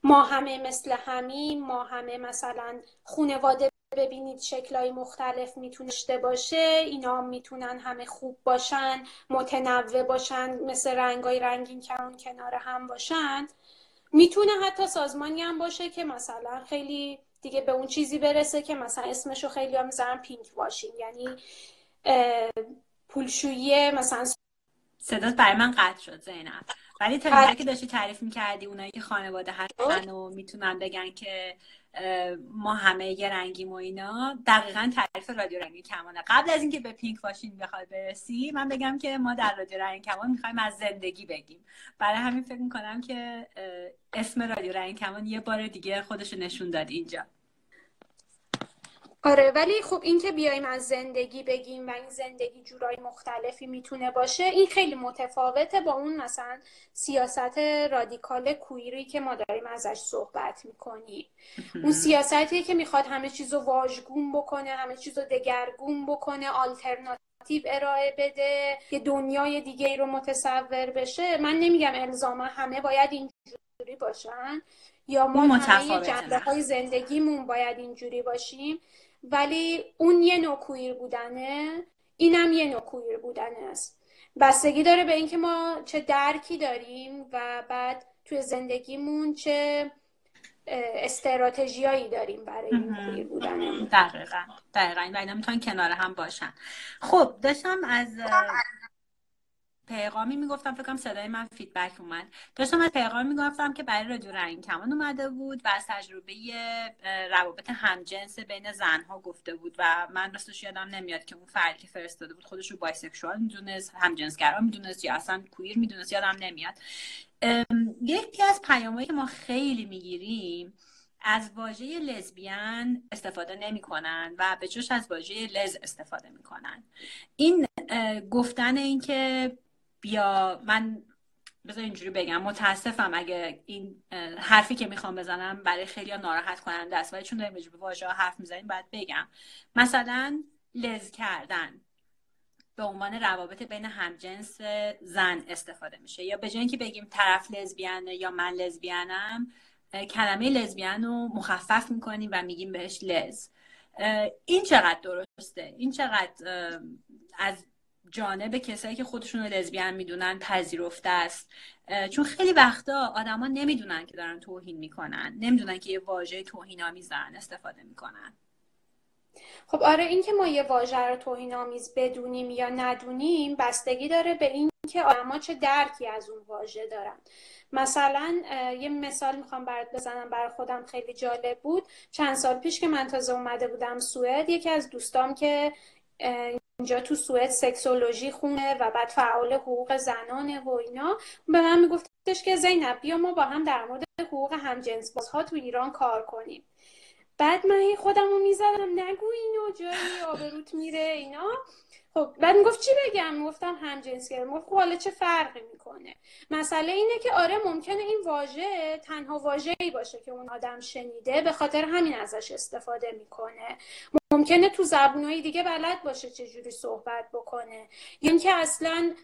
ما همه مثل همین ما همه مثلا خونواده ببینید شکلهای مختلف می‌تونه باشه. اینا می‌تونن همه خوب باشن متنوع باشن مثل رنگای رنگین کمون کنار هم باشن. می‌تونه حتی سازمانی هم باشه که مثلا خیلی دیگه به اون چیزی برسه که مثلا اسمشو خیلی هم می‌ذارن پینک واشینگ. یعنی پولشویی مثلا صدات برای من قطع شد زینب. ولی تا که داشتی تعریف می‌کردی اونایی که خانواده هستن و می‌تونن بگن که ما همه یه رنگیم و اینا. دقیقا تعریف رادیو رنگی کمانه. قبل از اینکه به پینک واشین بخوای برسی من بگم که ما در رادیو رنگی کمان می‌خوایم از زندگی بگیم. برای همین فکر می‌کنم که اسم رادیو رنگی کمان یه بار دیگه خودش نشون داد اینجا. آره ولی خب این که بیایم از زندگی بگیم و این زندگی جورای مختلفی می‌تونه باشه این خیلی متفاوته با اون مثلا سیاست رادیکال کویری که ما داریم ازش صحبت می‌کنیم. اون سیاستی که می‌خواد همه چیزو واژگون بکنه همه چیزو دگرگون بکنه آلترناتیو ارائه بده یه دنیای دیگه رو متصور بشه من نمیگم الزاما همه باید اینجوری باشن یا ما همه جنبه های زندگیمون باید اینجوری باشیم. ولی اون یه نوع کویر بودنه اینم یه نوع کویر بودنه است. بستگی داره به اینکه ما چه درکی داریم و بعد توی زندگیمون چه استراتژیایی داریم برای این کویر بودنه. دقیقا. دقیقا. و اینا می‌تونن کنار هم باشن. خب داشتم از پیغامی می‌گفتم فکرم صدای من فیدبک اومد. داشتم از پیغامی می‌گفتم که برای رادیو رنگ کمان اومده بود و از تجربه روابط همجنس بین زنها گفته بود و من راستش یادم نمیاد که اون فردی که فرستاده بود خودش رو بایسکشوال می‌دونست همجنسگرا می‌دونست یا اصلا کویر می‌دونست یادم نمیاد. یکی از پیامهایی که ما خیلی می‌گیریم از واژه لزبیان استفاده نمی‌کنن و به جوش از واژه لز استفاده می‌کنن. این گفتن اینکه بیا من بذار اینجوری بگم. متاسفم اگه این حرفی که می‌خوام بزنم برای خیلی ناراحت کننده است. ولی چون داریم به واژه حرف می‌زنیم باید بگم. مثلا لز کردن به عنوان روابط بین همجنس زن استفاده میشه. یا به جای اینکه بگیم طرف لزبیانه یا من لزبیانم کلمه لزبیان رو مخفف می‌کنیم و میگیم بهش لز. این چقدر درسته؟ این چقدر از جانب کسایی که خودشون رو لزبیان می‌دونن پذیرفته است. چون خیلی وقتا آدما نمی‌دونن که دارن توهین می‌کنن. نمی‌دونن که یه واژه توهین آمیزن استفاده می‌کنن. خب آره این که ما یه واژه رو توهین آمیز بدونیم یا ندونیم بستگی داره به این که آدما چه درکی از اون واژه دارن. مثلا یه مثال می‌خوام برات بزنم برای خودم خیلی جالب بود. چند سال پیش که من تازه اومده بودم سوئد یکی از دوستام که اینجا تو سوئد سکسولوژی خونه و بعد فعال حقوق زنانه و اینا. به من میگفتش که زینب بیا ما با هم در مورد حقوق همجنس بازها تو ایران کار کنیم. بعد من خودم رو می‌زدم نگو اینو جایی آبروت میره اینا. خب بعد می‌گفت چی بگم؟ گفتم هم جنسگرا می‌گفت خب حالا چه فرقی می‌کنه؟ مسئله اینه که آره ممکنه این واژه تنها واژه‌ای باشه که اون آدم شنیده به خاطر همین ازش استفاده می‌کنه. ممکنه تو زبونهای دیگه بلد باشه چه جوری صحبت بکنه. یا اینکه اصلا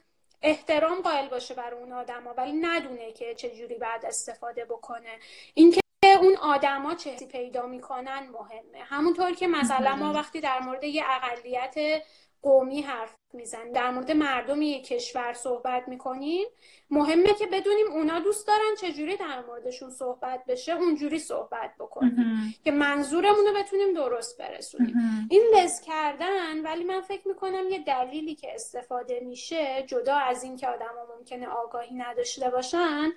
احترام قائل باشه بر اون آدما ولی ندونه که چه جوری بعد استفاده بکنه. اینکه اون آدما چه پیدا می‌کنن مهمه. همونطور که مثلا ما وقتی در مورد یه اقلیت قومی حرف می‌زنیم. در مورد مردم یک کشور صحبت می‌کنیم. مهمه که بدونیم اونا دوست دارن چجوری در موردشون صحبت بشه اونجوری صحبت بکنیم. که منظورمون رو بتونیم درست برسونیم. این لز کردن ولی من فکر می‌کنم یه دلیلی که استفاده میشه جدا از اینکه آدما ممکنه آگاهی نداشته باشن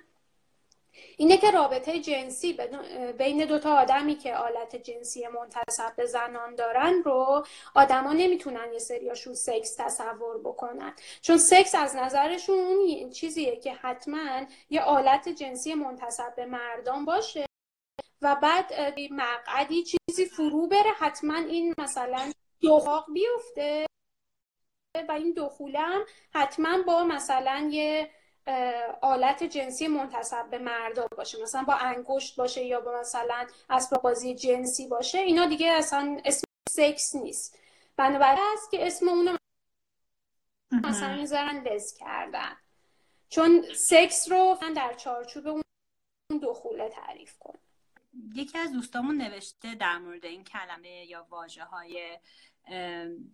اینه که رابطه جنسی بین دوتا آدمی که آلت جنسی منتصب به زنان دارن رو آدما نمی‌تونن یه سریاشون سکس تصور بکنن. چون سکس از نظرشون اون چیزیه که حتما یه آلت جنسی منتصب به مردان باشه و بعد مقعدی چیزی فرو بره حتما این مثلا دخاق بیفته و این دخولم حتما با مثلا یه آلت جنسی منتصب به مردم باشه. مثلا با انگشت باشه یا با مثلا اسباب بازی جنسی باشه اینا دیگه اصلا اسم سکس نیست. بنابراین است که اسم اونو مثلا می‌ذارن لز کردن. چون سکس رو در چارچوب اون دخوله تعریف کن یکی از دوستامون نوشته در مورد این کلمه یا واژه های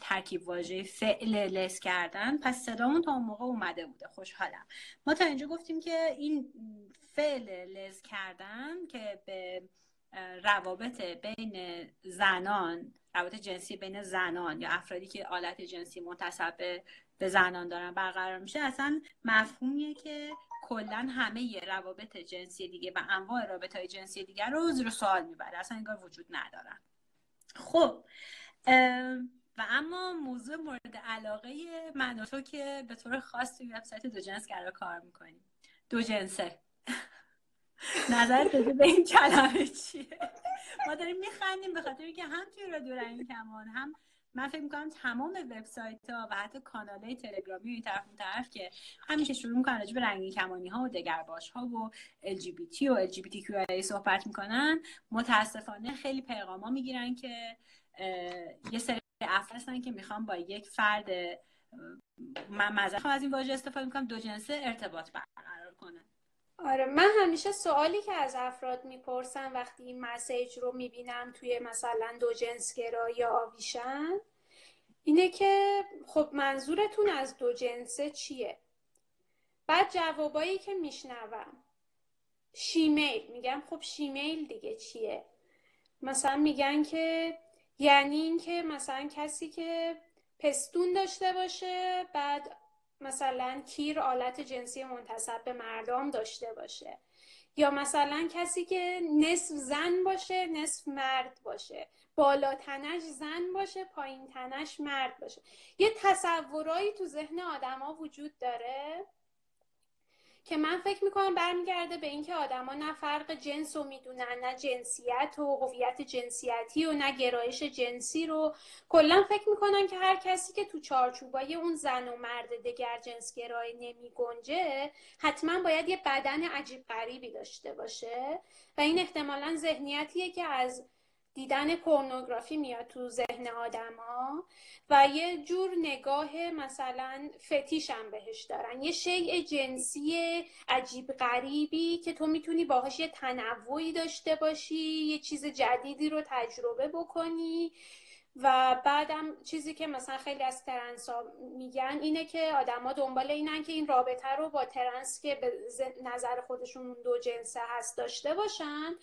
ترکیب واژه فعل لس کردن. پس صدامون تا اون موقع اومده بوده. خوشحالم. ما تا اینجا گفتیم که این فعل لس کردن که به روابط بین زنان روابط جنسی بین زنان یا افرادی که آلت جنسی منتصب به زنان دارن برقرار میشه اصلا مفهومیه که کلا همه روابط جنسی دیگه و انواع رابط های جنسی دیگر رو زیر سوال می‌بره. اصلا انگار وجود ندارن. خب و اما موضوع مورد علاقه من و تو که به طور خاص توی وبسایت دو جنس قرار کار می‌کنیم. دو جنسه نظرت به این کلمه چیه؟ ما داریم میخندیم به خاطر که هم توی رادیو رنگ کمان هم من فکر می‌کنم تمام وبسایت ها و حتی کانال های تلگرامی این طرف اون طرف که همین که شروع می‌کنن به رنگین کمانی ها و دگرباش ها و LGBT و LGBTQIA صحبت می‌کنن متاسفانه خیلی پیغام ها می‌گیرن که یه سری افراد هستن که می‌خوام با یک فرد من مذرخ از این واژه استفاده می‌کنم دو جنسه ارتباط برقرار کنه آره من همیشه سوالی که از افراد می‌پرسم وقتی این مسیج رو می‌بینم توی مثلا دو جنسگرا یا آویشن اینه که خب منظورتون از دو جنسه چیه؟ بعد جوابایی که میشنوم. شیمیل میگم خب شیمیل دیگه چیه؟ مثلا میگن که یعنی اینکه مثلا کسی که پستون داشته باشه بعد مثلا کیر آلت جنسی منتصب به مردم داشته باشه. یا مثلا کسی که نصف زن باشه نصف مرد باشه. بالا تنش زن باشه پایین تنش مرد باشه. یه تصورایی تو ذهن آدما وجود داره. که من فکر می‌کنم برمیگرده به اینکه آدما نه فرق جنس رو می‌دونن نه جنسیت و هویت جنسیتی و نه گرایش جنسی رو. کلا فکر می‌کنن که هر کسی که تو چارچوبای اون زن و مرد دگر جنس گرایی نمی گنجه حتما باید یه بدن عجیب غریبی داشته باشه. و این احتمالا ذهنیتیه که از دیدن پورنوگرافی میاد تو ذهن آدما و یه جور نگاه مثلا فتیشم بهش دارن. یه شیء جنسی عجیب غریبی که تو می‌تونی باهاش یه تنوعی داشته باشی یه چیز جدیدی رو تجربه بکنی و بعدم چیزی که مثلا خیلی از ترنس ها میگن اینه که آدما دنبال اینن که این رابطه رو با ترنس که به نظر خودشون دو جنسه هست داشته باشن.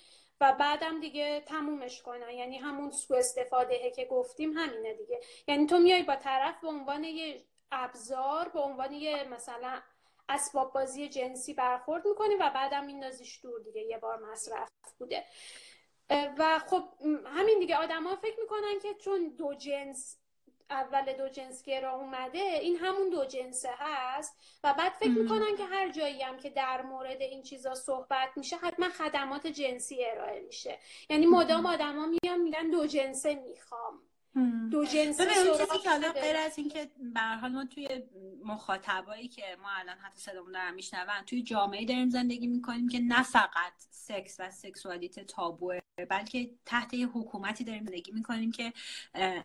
و بعدم دیگه تمومش کنن. یعنی همون سو استفاده که گفتیم همینه دیگه. یعنی تو میای با طرف به عنوان یه ابزار به عنوان یه مثلا اسباب بازی جنسی برخورد می‌کنی و بعدم میندازیش دور دیگه. یه بار مصرف بوده. و خب همین دیگه آدما فکر می‌کنن که چون دو جنس اول دو جنس گرا اومده این همون دو جنسه هست. و بعد فکر می‌کنن که هر جایی هم که در مورد این چیزا صحبت میشه حتما خدمات جنسی ارائه میشه. یعنی مدام آدما میان میگن دو جنسه می‌خوام. دو جنسی چیزی که حالا غیر از اینکه به حال ما توی مخاطبایی که ما الان حتی صدامون دارن میشنون توی جامعه داریم زندگی می‌کنیم که نه فقط سکس و سکسوالیته تابوه بلکه تحت یه حکومتی داریم زندگی می‌کنیم که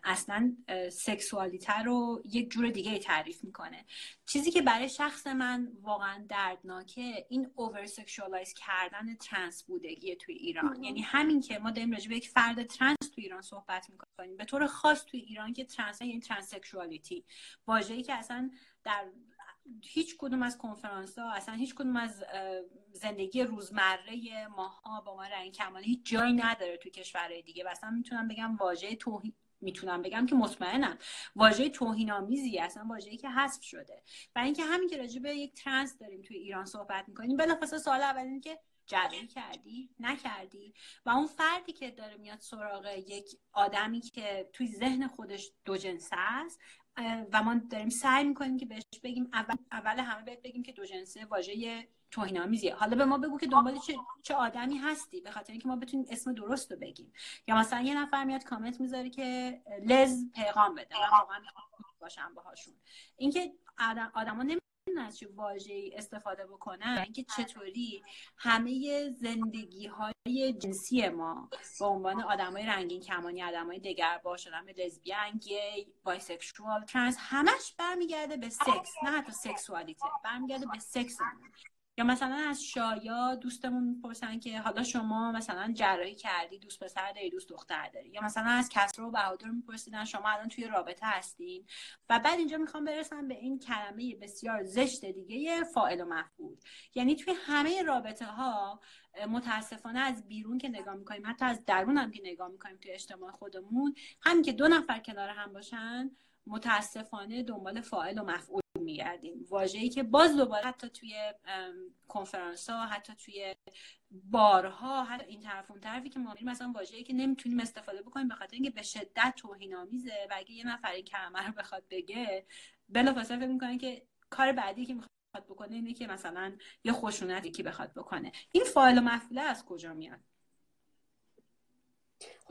اصلا سکسوالیته رو یک جور دیگه تعریف می‌کنه. چیزی که برای شخص من واقعا دردناکه این over sexualize کردن ترنس بودگی توی ایران. یعنی همین که ما داریم راجع به یک فرد ترنس توی ایران صحبت می‌کنیم. به طور خاص توی ایران که ترنس یعنی transsexuality واژه‌ای که اصلا در هیچ کدوم از کنفرانس ها اصلا هیچ کدوم از زندگی روزمره ماها با ما رنگین کمانی هیچ جایی نداره توی کشورهای دیگه. و اصلا می‌تونم بگم واژه توهین می‌تونم بگم که مطمئنم. واژه توهین آمیزی اصلا واژه‌ای که حذف شده. و اینکه همین که راجع به یک ترنس داریم توی ایران صحبت می‌کنیم بلافاصله سوال اول این که جراحی کردی؟ نکردی؟ و اون فردی که داره میاد سراغ یک آدمی که توی ذهن خودش دو جنسه است و ما داریم سعی می‌کنیم که بهش بگیم اول, اول همه بهت بگیم که دو جنسه واژه توهین‌آمیزیه. حالا به ما بگو که دنبال چه, چه آدمی هستی به خاطر اینکه ما بتونیم اسم درست رو بگیم. یا مثلا یه نفر میاد کامنت می‌ذاره که لز پیغام بده. واقعا باشم باهاشون. اینکه آدم آدما از چه واژه‌ای استفاده بکنن؟ اینکه چطوری همه زندگی های جنسی ما به عنوان آدمای رنگین کمانی آدمای دگرباش شدن به لزبین گی bisexual ترنس همش برمیگرده به سکس نه حتی سکسوالیته برمیگرده به سکس یا مثلا از شایا دوستمون می‌پرسن که حالا شما مثلا جراحی کردی دوست پسر داری دوست دختر داری؟ یا مثلا از کسرا و بهادر میپرسیدن شما الان توی رابطه هستین؟ و بعد اینجا می‌خوام برسم به این کلمه بسیار زشت دیگه فاعل و مفعول. یعنی توی همه رابطه ها متاسفانه از بیرون که نگاه می‌کنیم حتی از درون هم که نگاه می‌کنیم توی اجتماع خودمون همین که دو نفر کنار هم باشن متاسفانه دنبال فاعل و مفعول میگردیم. واژه‌ای که باز دوباره حتی توی کنفرانس ها حتی توی بارها حتی این طرف اون طرفی که ما مثلا واژه‌ای که نمی‌تونیم استفاده بکنیم به خاطر اینکه به شدت توهین آمیزه و اگه یه نفر این کلمه رو بخواد بگه بلافاصله فکر می‌کنه که کار بعدی که می‌خواد بکنه اینه که مثلا یه خشونتی که بخواد بکنه. این فایل و مفعوله از کجا میاد؟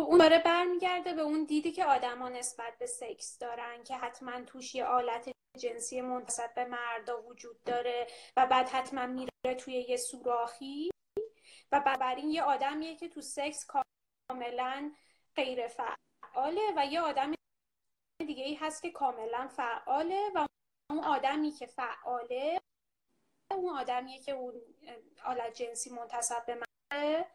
خب اون داره برمیگرده به اون دیدی که آدما نسبت به سکس دارن که حتما توش یه آلت جنسی منتصب به مردا وجود داره و بعد حتما میره توی یه سوراخی و بر این یه آدمیه که تو سکس کاملا غیر فعاله و یه آدم دیگه ای هست که کاملا فعاله و اون آدمی که فعاله اون آدمیه که اون آلت جنسی منتصب به مرده.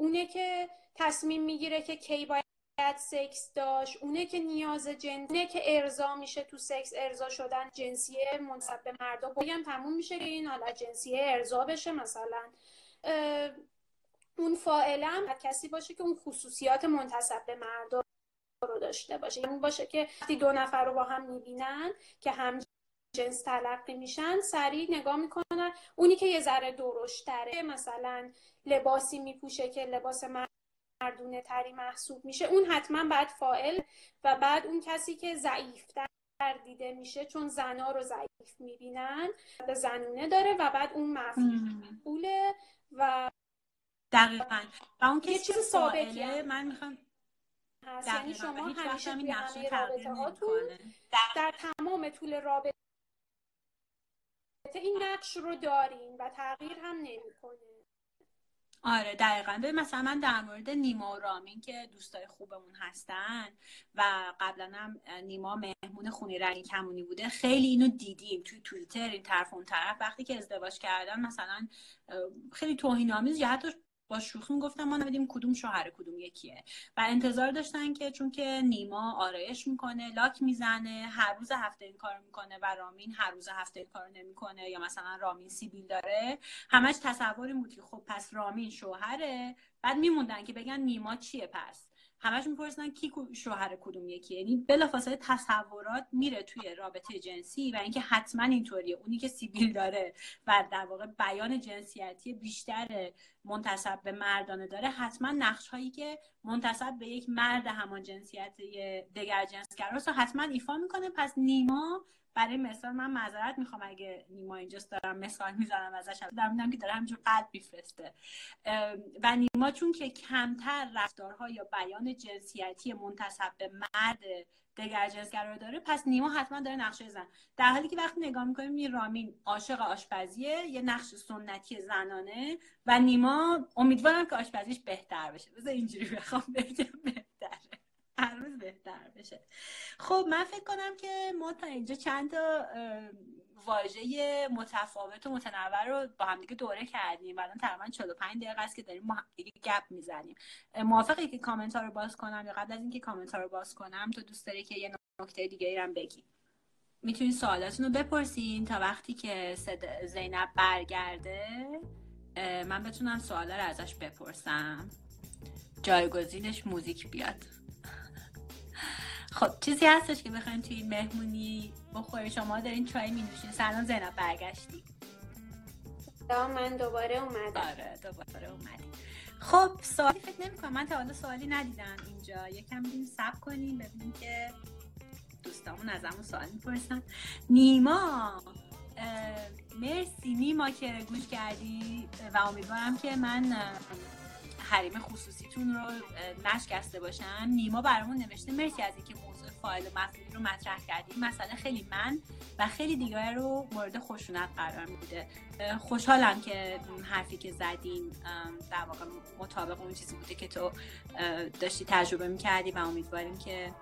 اونه که تصمیم می‌گیره که کی باید سکس داشت اونه که نیاز جنسی اونه که ارضا میشه تو سکس ارضا شدن جنسی منصب به مردا. بگم تموم میشه که این حالت جنسی ارضا بشه مثلا. اون فائلا کسی باشه که اون خصوصیات منتصب به مردا رو داشته باشه. این باشه که وقتی دو نفر رو با هم می‌بینن که هم جنس تلقی میشن سریع نگاه می‌کنن. اونی که یه ذره درشتره مثلا لباسی میپوشه که لباس مردونه تری محسوب میشه اون حتما بعد فائل و بعد اون کسی که ضعیفتر دیده میشه چون زنا رو ضعیف می‌بینن به زنونه داره و بعد اون مفعوله و دقیقا. و اون که چیز ثابته من می‌خوام یعنی شما همیشه توی همه رابطه هاتون در تمام طول رابطه این نقش رو دارین و تغییر هم نمی‌کنه. آره دقیقا. به مثلا من در مورد نیما و رامین که دوستای خوبمون هستن و قبلا هم نیما مهمون خونه رنگی کمونی بوده خیلی اینو دیدیم توی توییتر این طرف اون طرف. وقتی که ازدواج کردن مثلا خیلی توهین آمیز یا حتی با شوخی می‌گفتم ما نمیدیم کدوم شوهر کدوم یکیه. و انتظار داشتن که چون که نیما آرایش می‌کنه لاک می‌زنه هر روز هفته این کارو می‌کنه و رامین هر روز هفته این کارو نمی‌کنه یا مثلا رامین سیبیل داره همش تصوری بود که خب پس رامین شوهره. بعد میموندن که بگن نیما چیه پس؟ همش می‌پرسن کی شوهر کدوم یکی. یعنی بلافاصله تصورات میره توی رابطه جنسی و اینکه حتما اینطوریه. اونی که سیبیل داره و در واقع بیان جنسیتی بیشتر منتصب به مردانه داره حتما نقش هایی که منتصب به یک مرد همان جنسیت دگر جنسگراست رو حتما ایفا می‌کنه. پس نیما برای مثال من معذرت می‌خوام اگه نیما اینجاست دارم مثال می‌زنم ازش. دارم که داره همجور قلب میفرسته. و نیما چون که کمتر رفتارها یا بیان جنسیتی منتصب به مرد دگر جنسگرا داره پس نیما حتما داره نقشه زن. در حالی که وقتی نگاه می‌کنیم این رامین عاشق آشپزیه یه نقش سنتی زنانه و نیما امیدوارم که آشپزیش بهتر بشه. بذار اینجوری بخوام بگم. هر روز بهتر بشه. خب من فکر کنم که ما تا اینجا چند تا واژه متفاوت و متنوع رو با هم دیگه دوره کردیم. الان تقریبا 45 دقیقه است که داریم ما دیگه گپ می‌زنیم. موافقی که کامنت ها رو باز کنم یا قبل از اینکه کامنت ها رو باز کنم تو دوست داری که یه نکته دیگه ای هم بگی؟ می‌تونید سوالاتون رو بپرسین تا وقتی که زینب برگرده من بتونم سوالا رو ازش بپرسم. جایگزینش موزیک بیاد. خب چیزی هستش که بخواین توی این مهمونی بخوری شما دارین چای می نوشین سلام زینب برگشتی. من دوباره اومدم. آره دوباره اومدی. خب سوالی فکر نمی کنم من تا حالا سوالی ندیدم اینجا. یکم بیم سب کنیم ببینیم که دوستامون از همون سوال می‌پرسن. نیما مرسی. نیما که گوش کردی. و امیدوارم که من حریم خصوصیتون رو نشکسته باشم نیما برامون نوشته مرسی از اینکه موضوع فایل و مفهومی رو مطرح کردیم مسئله خیلی من و خیلی دیگر رو مورد خشونت قرار میده. خوشحالم که حرفی که زدیم در واقع مطابق اون چیزی بوده که تو داشتی تجربه می‌کردی و امیدواریم که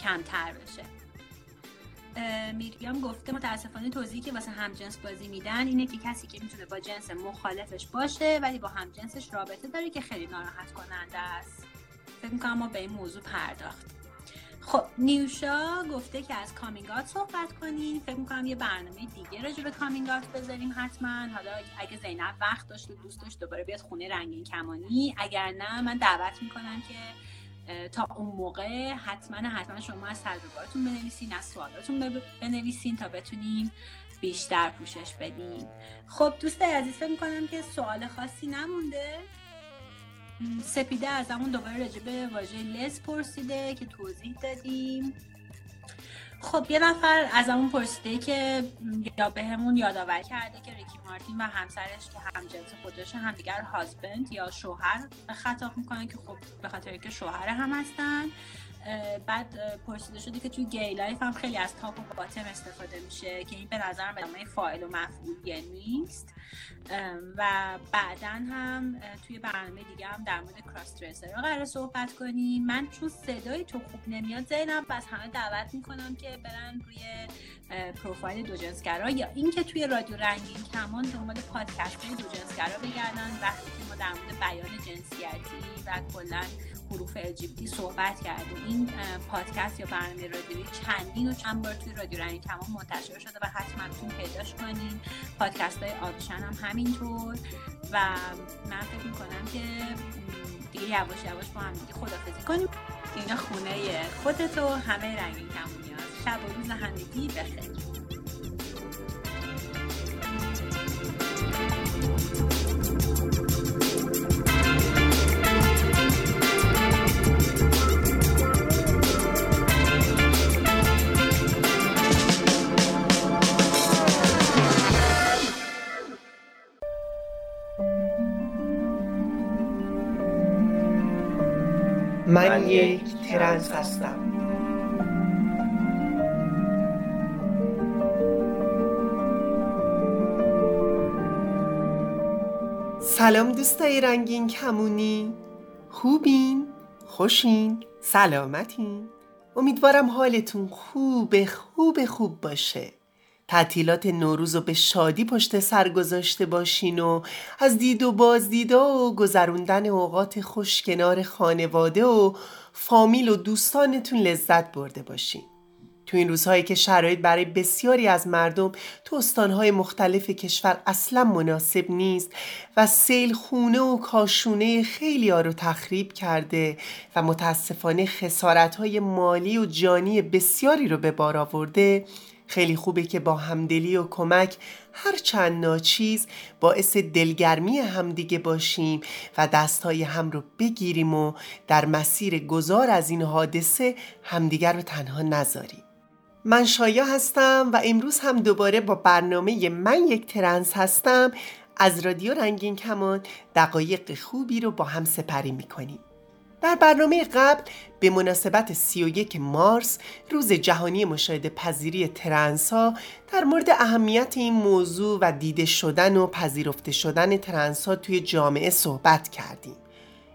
کمتر بشه. میریام گفته متاسفانه توضیحی که واسه همجنس بازی میدن اینه که کسی که می‌تونه با جنس مخالفش باشه ولی با همجنسش رابطه داره که خیلی ناراحت کننده است. فکر می‌کنم ما به این موضوع پرداخت. خب نیوشا گفته که از کامینگات صحبت کنیم فکر می‌کنم یه برنامه دیگه راجع به کامینگات بذاریم حتما. حالا اگه زینب وقت داشت و دوست داشت دوباره بیاد خونه رنگین کمانی. اگر نه من دعوت می‌کنم که تا اون موقع حتما حتما شما از تجربهاتون بنویسین از سوالاتون بنویسین تا بتونیم بیشتر پوشش بدیم. خب دوست عزیز فکر می‌کنم که سوال خاصی نمونده. سپیده از همون دوباره راجع به واژه لس پرسیده که توضیح دادیم. خب یه نفر از همون پرسیده که یا به همون یادآور کرده که ریکی مارتین و همسرش که هم جنس خودش همدیگر husband یا شوهر خطاب می‌کنن که خب به خاطر که شوهر هم هستن. بعد پرسیده شده که توی gay life هم خیلی از top و bottom استفاده میشه که این به نظرم به فاعل و مفعول نیست. و بعدا هم توی برنامه دیگه هم در مورد کراس رو قرار صحبت کنیم. من چون صدای تو خوب نمیاد زینب بس همه دعوت می‌کنم که برن روی پروفایل دو جنسگرا یا اینکه توی رادیو رنگین کمان دنبال پادکست های دو جنسگرا بگردن وقتی که ما در مورد بیان جنسیتی و کلا حروف LGBT صحبت کردیم این پادکست یا برنامه رادیویی چندین و چند بار توی رادیو رنگین کمان منتشر شده و حتما تون پیداش کنین. پادکست های آدیشن هم همینطور. و من فکر می‌کنم که دیگه یواش یواش با هم دیگه خدافزی کنیم. اینا خونه خودت و همه رنگین کمونی. هست شب و روز همگی بخیر. من یک ترنس هستم. سلام دوستای رنگین کمونی خوبین؟ خوشین؟ سلامتین؟ امیدوارم حالتون خوب خوب خوب باشه تعطیلات نوروز رو به شادی پشت سر گذاشته باشین و از دید و بازدیدا و گذروندن اوقات خوش کنار خانواده و فامیل و دوستانتون لذت برده باشین تو این روزهایی که شرایط برای بسیاری از مردم تو استانهای مختلف کشور اصلا مناسب نیست و سیل خونه و کاشونه خیلی ها رو تخریب کرده و متاسفانه خسارتهای مالی و جانی بسیاری رو به بار آورده خیلی خوبه که با همدلی و کمک هر چند ناچیز باعث دلگرمی همدیگه باشیم و دستهای هم رو بگیریم و در مسیر گذار از این حادثه همدیگر رو تنها نذاریم. من شایا هستم و امروز هم دوباره با برنامه من یک ترنس هستم. از رادیو رنگین کمان دقایق خوبی رو با هم سپری می‌کنیم. در برنامه قبل به مناسبت 31 مارس روز جهانی مشاهده پذیری ترنس ها در مورد اهمیت این موضوع و دیده شدن و پذیرفته شدن ترنس ها توی جامعه صحبت کردیم.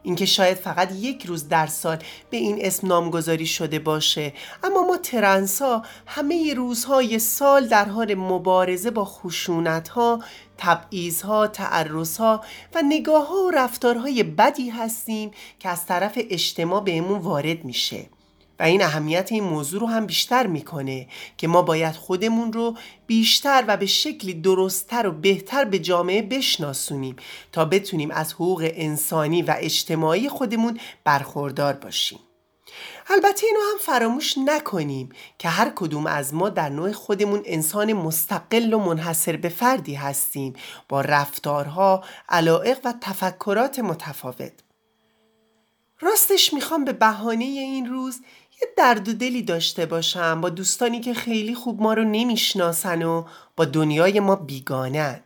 اینکه شاید فقط یک روز در سال به این اسم نامگذاری شده باشه. اما ما ترنسا همه روزهای سال در حال مبارزه با خشونت ها تبعیض ها تعرض ها و نگاه ها و رفتارهای بدی هستیم که از طرف اجتماع بهمون وارد میشه. و این اهمیت این موضوع رو هم بیشتر می‌کنه که ما باید خودمون رو بیشتر و به شکلی درستتر و بهتر به جامعه بشناسونیم تا بتونیم از حقوق انسانی و اجتماعی خودمون برخوردار باشیم. البته اینو هم فراموش نکنیم که هر کدوم از ما در نوع خودمون انسان مستقل و منحصر به فردی هستیم با رفتارها، علائق و تفکرات متفاوت. راستش می‌خوام به بهانه این روز یه درد و دلی داشته باشم با دوستانی که خیلی خوب ما رو نمی‌شناسن و با دنیای ما بیگانن.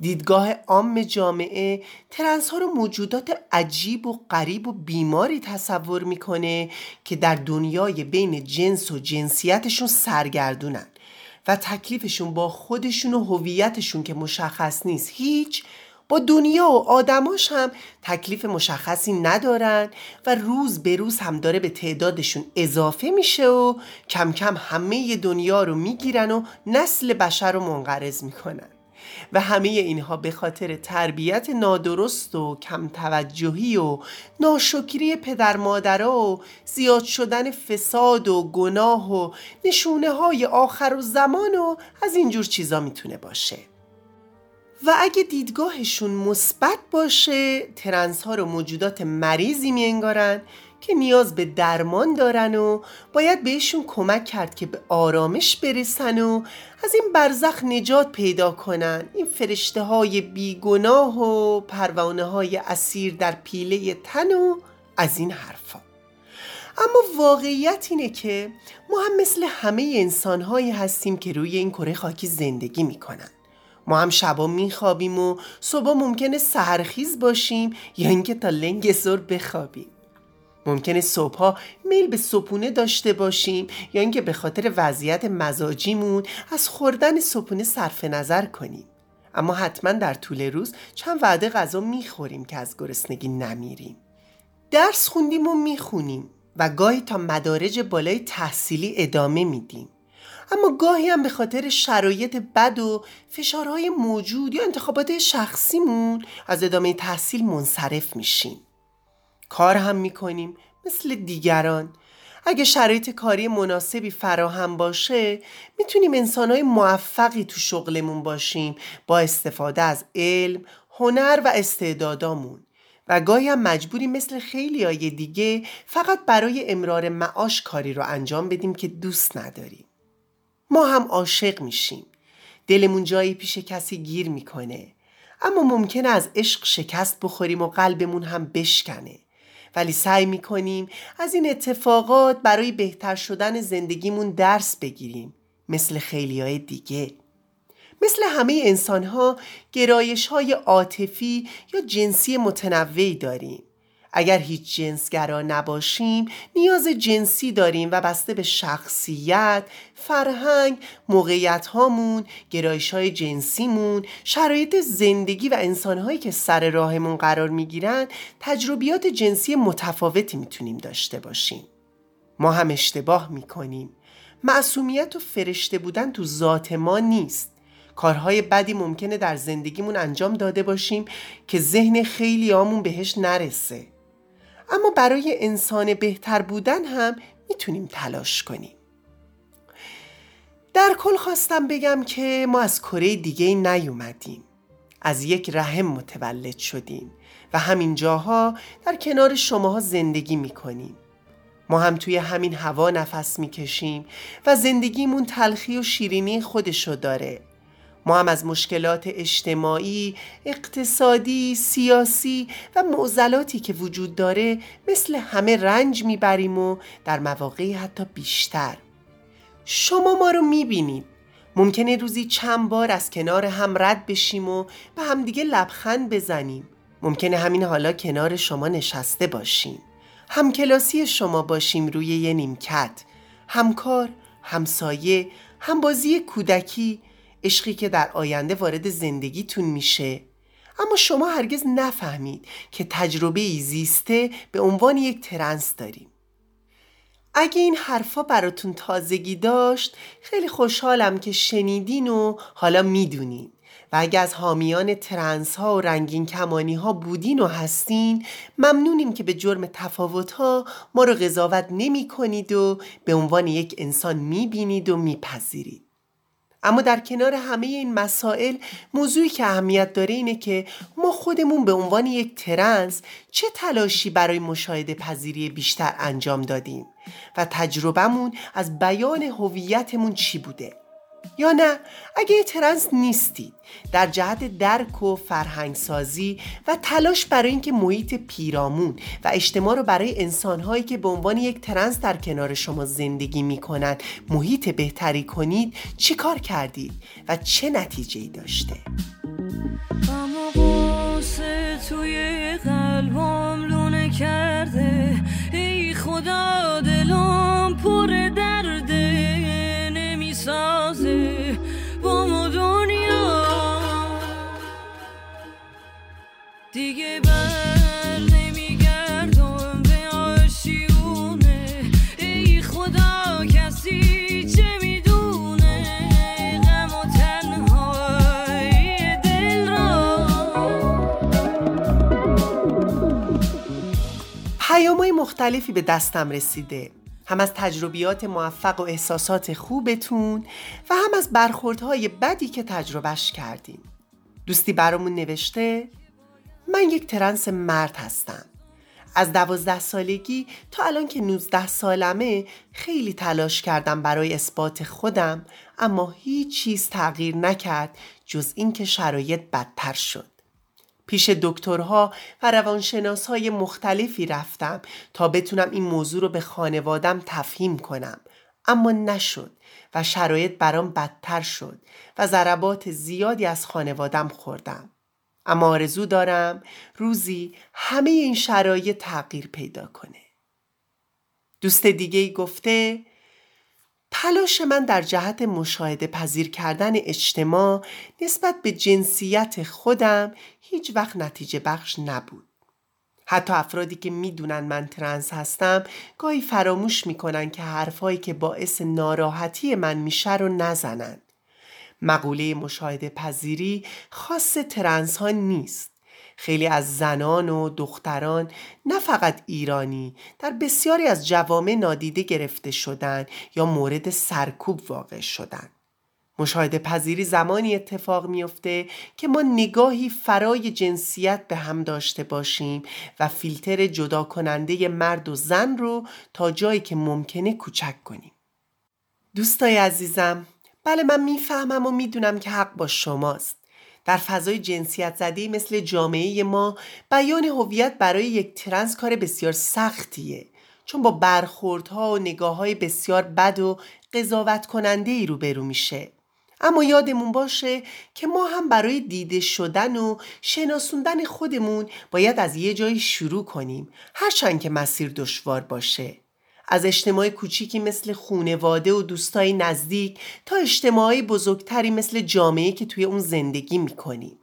دیدگاه عام جامعه ترنس ها رو موجودات عجیب و غریب و بیماری تصور می‌کنه که در دنیای بین جنس و جنسیتشون سرگردونن و تکلیفشون با خودشون و هویتشون که مشخص نیست هیچ با دنیا و آدماش هم تکلیف مشخصی ندارن و روز به روز هم داره به تعدادشون اضافه میشه و کم کم همه دنیا رو می‌گیرن و نسل بشر رو منقرض می‌کنن. و همه اینها به خاطر تربیت نادرست و کم توجهی و ناشکری پدر مادرها و زیاد شدن فساد و گناه و نشونه های آخر و زمان و از اینجور چیزا می‌تونه باشه. و اگه دیدگاهشون مثبت باشه ترنس ها رو موجودات مریضی میانگارن که نیاز به درمان دارن و باید بهشون کمک کرد که به آرامش برسن و از این برزخ نجات پیدا کنن. این فرشته های بیگناه و پروانه های اسیر در پیله تن و از این حرفا. اما واقعیت اینه که ما هم مثل همه انسان هایی هستیم که روی این کره خاکی زندگی می‌کنن. ما هم شبا میخوابیم و صبح ممکنه سهرخیز باشیم یا اینکه تا لنگ زور بخوابیم. ممکنه صبحها میل به صپونه داشته باشیم یا اینکه به خاطر وضعیت مزاجیمون از خوردن صپونه صرف نظر کنیم. اما حتما در طول روز چند وعده غذا می‌خوریم که از گرسنگی نمیریم. درس خوندیم و می‌خونیم و گاهی تا مدارج بالای تحصیلی ادامه میدیم. اما گاهی هم به خاطر شرایط بد و فشارهای موجود یا انتخابات شخصیمون از ادامه تحصیل منصرف میشیم. کار هم می‌کنیم مثل دیگران. اگه شرایط کاری مناسبی فراهم باشه می‌تونیم انسانهای موفقی تو شغلمون باشیم با استفاده از علم، هنر و استعدادامون. و گاهی هم مجبوریم مثل خیلی های دیگه فقط برای امرار معاش کاری رو انجام بدیم که دوست نداریم. ما هم عاشق میشیم. دلمون جایی پیش کسی گیر می‌کنه. اما ممکنه از عشق شکست بخوریم و قلبمون هم بشکنه. ولی سعی می‌کنیم از این اتفاقات برای بهتر شدن زندگیمون درس بگیریم. مثل خیلی های دیگه. مثل همه انسان ها گرایش های عاطفی یا جنسی متنوعی داریم. اگر هیچ جنسگرا نباشیم نیاز جنسی داریم و بسته به شخصیت، فرهنگ، موقعیت هامون، گرایش های جنسیمون، شرایط زندگی و انسانهایی که سر راهمون قرار می‌گیرن تجربیات جنسی متفاوتی می‌تونیم داشته باشیم. ما هم اشتباه می‌کنیم. معصومیت و فرشته بودن تو ذات ما نیست. کارهای بدی ممکنه در زندگیمون انجام داده باشیم که ذهن خیلی آمون بهش نرسه. اما برای انسان بهتر بودن هم می‌تونیم تلاش کنیم. در کل خواستم بگم که ما از کره دیگه نیومدیم. از یک رحم متولد شدیم و همین جاها در کنار شماها زندگی می‌کنیم. ما هم توی همین هوا نفس می‌کشیم و زندگیمون تلخی و شیرینی خودشو داره. ما هم از مشکلات اجتماعی، اقتصادی، سیاسی و معضلاتی که وجود داره مثل همه رنج می‌بریم و در مواقعی حتی بیشتر. شما ما رو می‌بینید. ممکنه روزی چند بار از کنار هم رد بشیم و به همدیگه لبخند بزنیم. ممکنه همین حالا کنار شما نشسته باشیم. همکلاسی شما باشیم روی یه نیمکت. همکار، همسایه، همبازی کودکی عشقی که در آینده وارد زندگیتون میشه. اما شما هرگز نفهمید که تجربه ای زیسته به عنوان یک ترنس داریم. اگه این حرفا براتون تازگی داشت خیلی خوشحالم که شنیدین و حالا می‌دونین. و اگه از حامیان ترنس ها و رنگین کمانی ها بودین و هستین ممنونیم که به جرم تفاوت ها ما رو قضاوت نمی کنید و به عنوان یک انسان می بینید و میپذیرید. اما در کنار همه این مسائل موضوعی که اهمیت داره اینه که ما خودمون به عنوان یک ترنس چه تلاشی برای مشاهده پذیری بیشتر انجام دادیم و تجربهمون از بیان هویتمون چی بوده؟ یا نه؟ اگه ترنس نیستید. در جهت درک و فرهنگسازی و تلاش برای اینکه محیط پیرامون و اجتماع رو برای انسانهایی که به عنوان یک ترنس در کنار شما زندگی می‌کنن محیط بهتری کنید چی کار کردید و چه نتیجه داشته؟ توی قلبم. نمی‌سازه با دنیا. دیگه بر نمیگردم به آشیونه. ای خدا کسی چه می‌دونه؟ غم و تنهای دل را. پیامهای مختلفی به دستم رسیده. هم از تجربیات موفق و احساسات خوبتون و هم از برخوردهای بدی که تجربهش کردیم دوستی برامون نوشته من یک ترنس مرد هستم. از دوازده سالگی تا الان که نوزده سالمه خیلی تلاش کردم برای اثبات خودم اما هیچ چیز تغییر نکرد جز اینکه شرایط بدتر شد. پیش دکترها و روانشناسهای مختلفی رفتم تا بتونم این موضوع رو به خانوادم تفهیم کنم. اما نشد و شرایط برام بدتر شد و ضربات زیادی از خانوادم خوردم. اما آرزو دارم روزی همه این شرایط تغییر پیدا کنه. دوست دیگه ای گفته تلاش من در جهت مشاهده پذیر کردن اجتماع نسبت به جنسیت خودم هیچ وقت نتیجه بخش نبود. حتی افرادی که می‌دونن من ترنس هستم گاهی فراموش می‌کنن که حرفهایی که باعث ناراحتی من میشه رو نزنن. مقوله مشاهده پذیری خاص ترنس ها نیست. خیلی از زنان و دختران نه فقط ایرانی در بسیاری از جوامع نادیده گرفته شدن یا مورد سرکوب واقع شدن. مشاهده پذیری زمانی اتفاق میافته که ما نگاهی فرای جنسیت به هم داشته باشیم و فیلتر جدا کننده مرد و زن رو تا جایی که ممکنه کوچک کنیم. دوستای عزیزم بله من می‌فهمم و می‌دونم که حق با شماست. در فضای جنسیت زده مثل جامعه ما بیان هویت برای یک ترنس کار بسیار سختیه. چون با برخوردها و نگاه های بسیار بد و قضاوت کننده ای روبرو میشه. اما یادمون باشه که ما هم برای دیده شدن و شناسوندن خودمون باید از یه جایی شروع کنیم. هرچند که مسیر دشوار باشه. از اجتماع کوچیکی مثل خونواده و دوستای نزدیک تا اجتماعی بزرگتری مثل جامعه که توی اون زندگی می‌کنیم.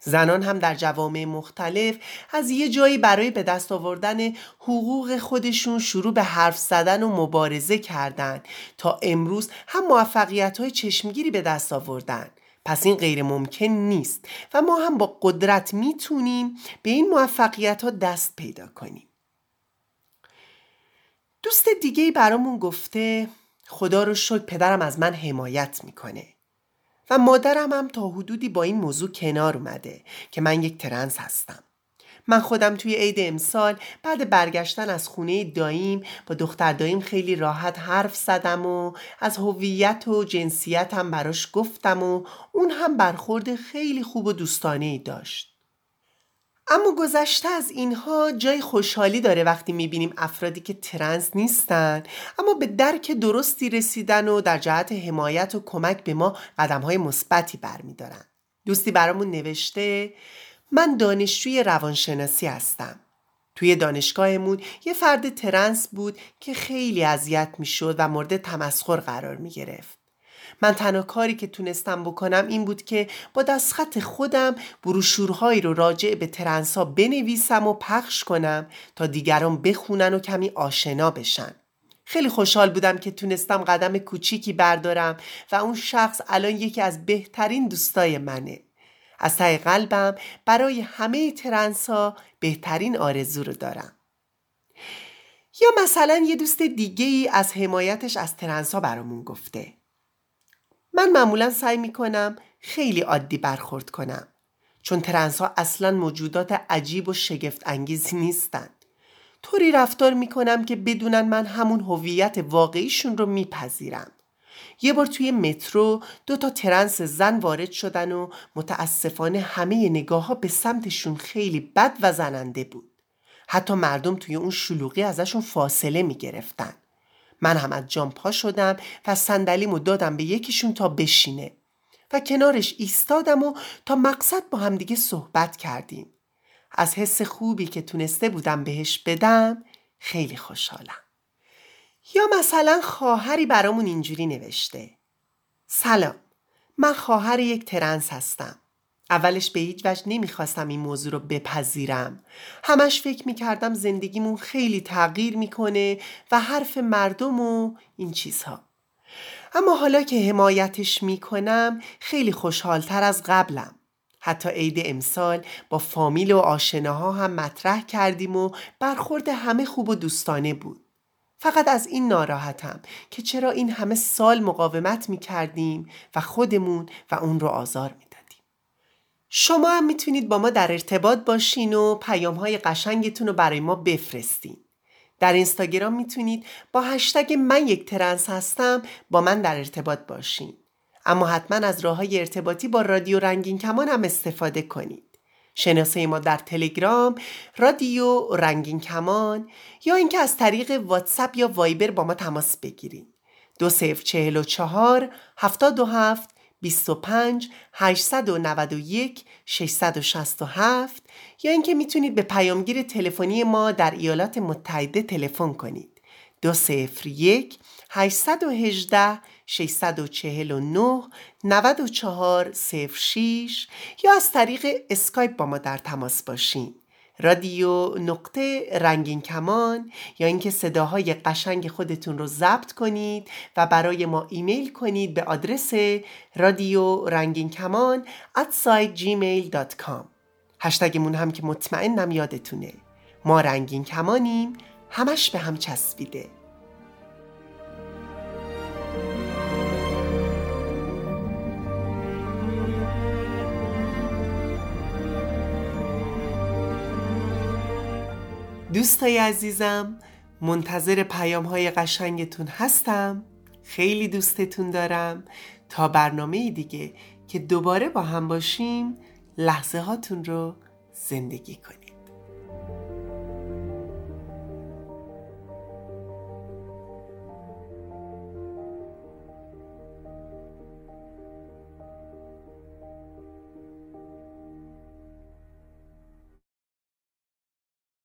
زنان هم در جوامع مختلف از یه جایی برای به دست آوردن حقوق خودشون شروع به حرف زدن و مبارزه کردند تا امروز هم موفقیت های چشمگیری به دست آوردن. پس این غیر ممکن نیست و ما هم با قدرت می‌تونیم به این موفقیت ها دست پیدا کنیم. دوست دیگه برامون گفته خدا رو شکر پدرم از من حمایت می‌کنه. و مادرم هم تا حدودی با این موضوع کنار اومده که من یک ترنس هستم. من خودم توی عید امسال بعد برگشتن از خونه داییم با دختر داییم خیلی راحت حرف زدم و از هویت و جنسیتم براش گفتم و اون هم برخورد خیلی خوب و دوستانه ای داشت. اما گذشته از اینها جای خوشحالی داره وقتی می‌بینیم افرادی که ترنس نیستن. اما به درک درستی رسیدن و در جهت حمایت و کمک به ما قدم های مثبتی برمیدارن. دوستی برامون نوشته من دانشجوی روانشناسی هستم. توی دانشگاهمون یه فرد ترنس بود که خیلی اذیت می‌شد و مورد تمسخر قرار می گرفت. من تنها کاری که تونستم بکنم این بود که با دستخط خودم بروشورهایی رو راجع به ترنسا بنویسم و پخش کنم تا دیگران بخونن و کمی آشنا بشن. خیلی خوشحال بودم که تونستم قدم کوچیکی بردارم و اون شخص الان یکی از بهترین دوستای منه. از ته قلبم برای همه ترنسا بهترین آرزو رو دارم. یا مثلا یه دوست دیگه ای از حمایتش از ترنسا برامون گفته. من معمولا سعی می‌کنم خیلی عادی برخورد کنم چون ترنس ها اصلا موجودات عجیب و شگفت انگیزی نیستن. طوری رفتار می‌کنم که بدونن من همون هویت واقعیشون رو میپذیرم. یه بار توی مترو دو تا ترنس زن وارد شدن و متاسفانه همه نگاه ها به سمتشون خیلی بد و زننده بود. حتی مردم توی اون شلوغی ازشون فاصله می‌گرفتن. من هم از جام پا شدم و صندلیمو دادم به یکیشون تا بشینه. و کنارش ایستادم و تا مقصد با همدیگه صحبت کردیم. از حس خوبی که تونسته بودم بهش بدم خیلی خوشحالم. یا مثلا خواهری برامون اینجوری نوشته. سلام من خواهر یک ترنس هستم. اولش به هیچ وجه نمی‌خواستم این موضوع رو بپذیرم. همش فکر می‌کردم زندگیمون خیلی تغییر می‌کنه و حرف مردم و این چیزها. اما حالا که حمایتش می‌کنم خیلی خوشحالتر از قبلم. حتی عید امسال با فامیل و آشناها هم مطرح کردیم و برخورد همه خوب و دوستانه بود. فقط از این ناراحتم که چرا این همه سال مقاومت می‌کردیم و خودمون و اون رو آزار میدیم شما هم می‌تونید با ما در ارتباط باشین و پیام های قشنگتون رو برای ما بفرستین. در اینستاگرام می‌تونید با هشتگ من یک ترنس هستم با من در ارتباط باشین. اما حتما از راه های ارتباطی با رادیو رنگین کمان هم استفاده کنید. شناسه ما در تلگرام، رادیو رنگین کمان یا اینکه از طریق واتساپ یا وایبر با ما تماس بگیرید. دو سف چهل و چهار هفتاد و هفت 25 891 667 یا اینکه می‌تونید به پیامگیر تلفنی ما در ایالات متحده تلفن کنید. 201 818 649 94 06 یا از طریق اسکایپ با ما در تماس باشین. رادیو نقطه رنگین کمان یا اینکه صداهای قشنگ خودتون رو ضبط کنید و برای ما ایمیل کنید به آدرس رادیو رنگین کمان at gmail.com هشتگمون هم که مطمئنم یادتونه. ما رنگین کمانیم. همش به هم چسبیده. دوستای عزیزم منتظر پیام های قشنگتون هستم. خیلی دوستتون دارم. تا برنامه دیگه که دوباره با هم باشیم لحظه هاتون رو زندگی کنیم.